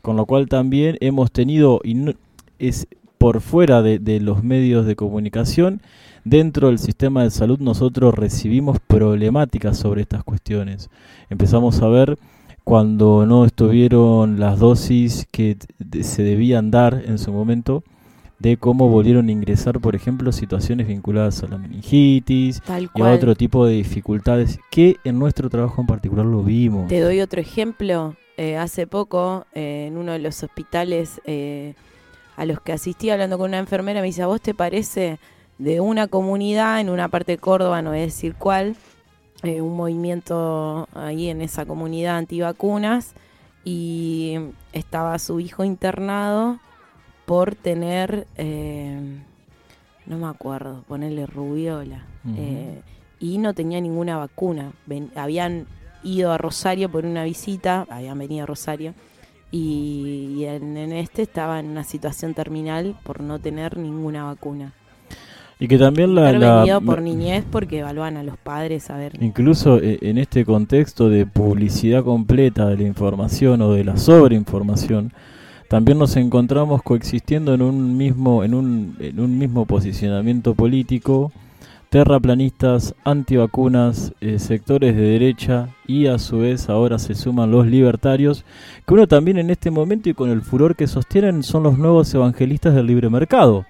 Con lo cual también hemos tenido, y no- es por fuera de, los medios de comunicación, dentro del sistema de salud nosotros recibimos problemáticas sobre estas cuestiones. Empezamos a ver cuando no estuvieron las dosis que se debían dar en su momento, de cómo volvieron a ingresar, por ejemplo, situaciones vinculadas a la meningitis Tal y a cual. otro tipo de dificultades que en nuestro trabajo en particular lo vimos. Te doy otro ejemplo. Eh, hace poco, eh, en uno de los hospitales eh, a los que asistí hablando con una enfermera, me dice, ¿a vos te parece de una comunidad en una parte de Córdoba, no voy a decir cuál, un movimiento ahí en esa comunidad antivacunas y estaba su hijo internado por tener, eh, no me acuerdo, ponerle rubiola. Eh, y no tenía ninguna vacuna. Ven- habían ido a Rosario por una visita, habían venido a Rosario, y, y en, en este estaba en una situación terminal por no tener ninguna vacuna. Y que también la... la- por niñez porque evaluan a los padres a ver. Incluso eh, en este contexto de publicidad completa de la información o de la sobreinformación, también nos encontramos coexistiendo en un mismo, en un, en un mismo posicionamiento político, terraplanistas, antivacunas, eh, sectores de derecha y a su vez ahora se suman los libertarios, que uno también en este momento y con el furor que sostienen son los nuevos evangelistas del libre mercado.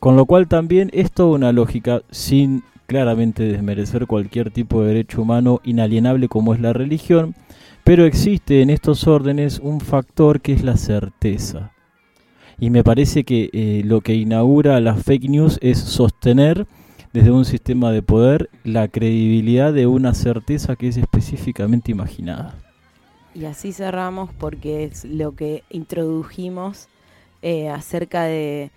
Con lo cual también es toda una lógica sin claramente desmerecer cualquier tipo de derecho humano inalienable como es la religión, pero existe en estos órdenes un factor que es la certeza. Y me parece que eh, lo que inaugura las fake news es sostener desde un sistema de poder la credibilidad de una certeza que es específicamente imaginada. Y así cerramos porque es lo que introdujimos eh, acerca de,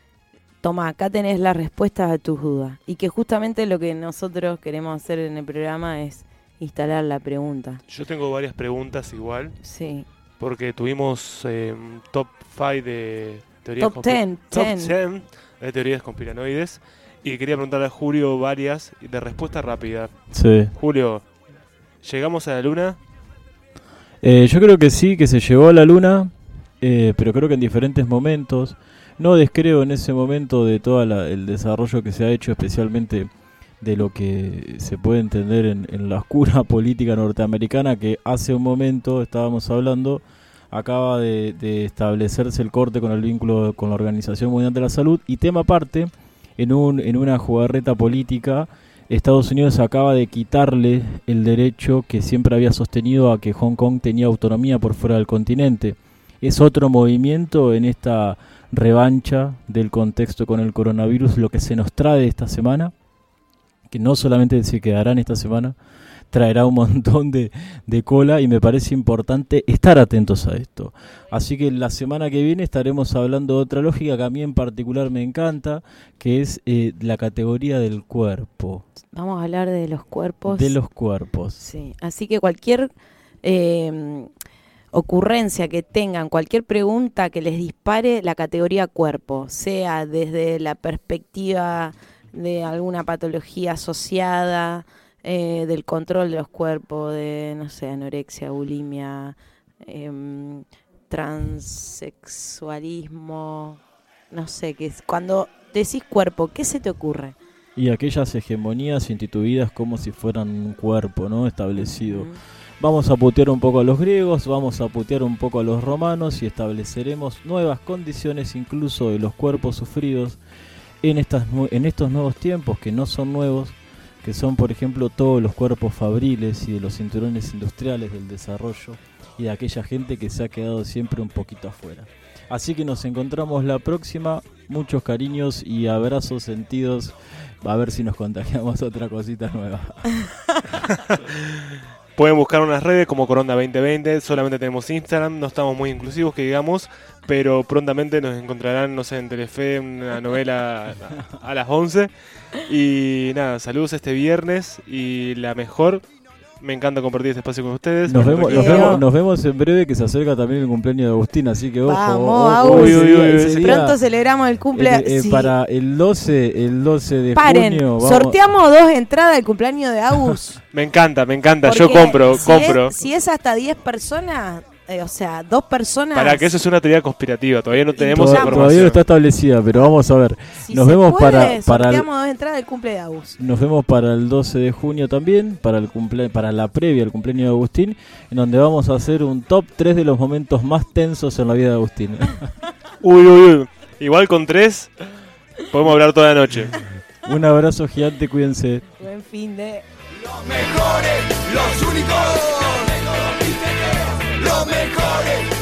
toma, acá tenés la respuesta a tus dudas. Y que justamente lo que nosotros queremos hacer en el programa es instalar la pregunta. Yo tengo varias preguntas igual. Sí. Porque tuvimos eh, un top 5 de teorías Top conspi- 10, top 10. 10 de teorías conspiranoides. Y quería preguntarle a Julio varias de respuesta rápida. Sí. Julio, ¿llegamos a la luna? Eh, yo creo que sí, que se llegó a la luna, eh, pero creo que en diferentes momentos. No descreo en ese momento de todo el desarrollo que se ha hecho, especialmente de lo que se puede entender en, la oscura política norteamericana, que hace un momento estábamos hablando, acaba de, de establecerse el corte con el vínculo con la Organización Mundial de la Salud. Y tema aparte, en, un, en una jugarreta política, Estados Unidos acaba de quitarle el derecho que siempre había sostenido a que Hong Kong tenía autonomía por fuera del continente. Es otro movimiento en esta revancha del contexto con el coronavirus, lo que se nos trae esta semana, que no solamente se quedará en esta semana, traerá un montón de, de cola y me parece importante estar atentos a esto. Así que la semana que viene estaremos hablando de otra lógica que a mí en particular me encanta, que es eh, la categoría del cuerpo. Vamos a hablar de los cuerpos. De los cuerpos. Sí, así que cualquier eh, ocurrencia que tengan, cualquier pregunta que les dispare la categoría cuerpo, sea desde la perspectiva de alguna patología asociada, eh, del control de los cuerpos, de, no sé, anorexia, bulimia, em, transexualismo, no sé, qué es. Cuando decís cuerpo, ¿qué se te ocurre? Y aquellas hegemonías instituidas como si fueran un cuerpo, ¿no? Establecido. Vamos a putear un poco a los griegos, vamos a putear un poco a los romanos y estableceremos nuevas condiciones incluso de los cuerpos sufridos en, estas, en estos nuevos tiempos que no son nuevos, que son por ejemplo todos los cuerpos fabriles y de los cinturones industriales del desarrollo y de aquella gente que se ha quedado siempre un poquito afuera. Así que nos encontramos la próxima, muchos cariños y abrazos sentidos, a ver si nos contagiamos otra cosita nueva. Pueden buscar unas redes como Corona 2020, solamente tenemos Instagram, no estamos muy inclusivos que digamos, pero prontamente nos encontrarán, no sé, en Telefe, una novela a, a las 11. Y nada, saludos este viernes y la mejor. Me encanta compartir este espacio con ustedes. Nos vemos, nos, vemos, nos vemos en breve que se acerca también el cumpleaños de Agustín, así que ojo. Vamos, ojo, día- Pronto celebramos el cumpleaños. eh, eh, Sí. Para el 12, el 12 de Paren, junio. vamos- sorteamos dos entradas del cumpleaños de Agus. Me encanta, me encanta. Yo compro, si compro. Es, si es hasta 10 personas, eh, o sea, dos personas. Para que eso es una teoría conspirativa, todavía no tenemos Toda- información. todavía no está establecida, pero vamos a ver. si nos se vemos puede, para, para el, dos entradas del cumple de Agus. nos vemos para el 12 de junio también, para el cumple, para la previa al cumpleaños de Agustín, en donde vamos a hacer un top 3 de los momentos más tensos en la vida de Agustín. Uy, uy, uy. Igual con tres podemos hablar toda la noche. un abrazo gigante, cuídense. Buen fin de. mejores, los únicos. Los mejores, los únicos.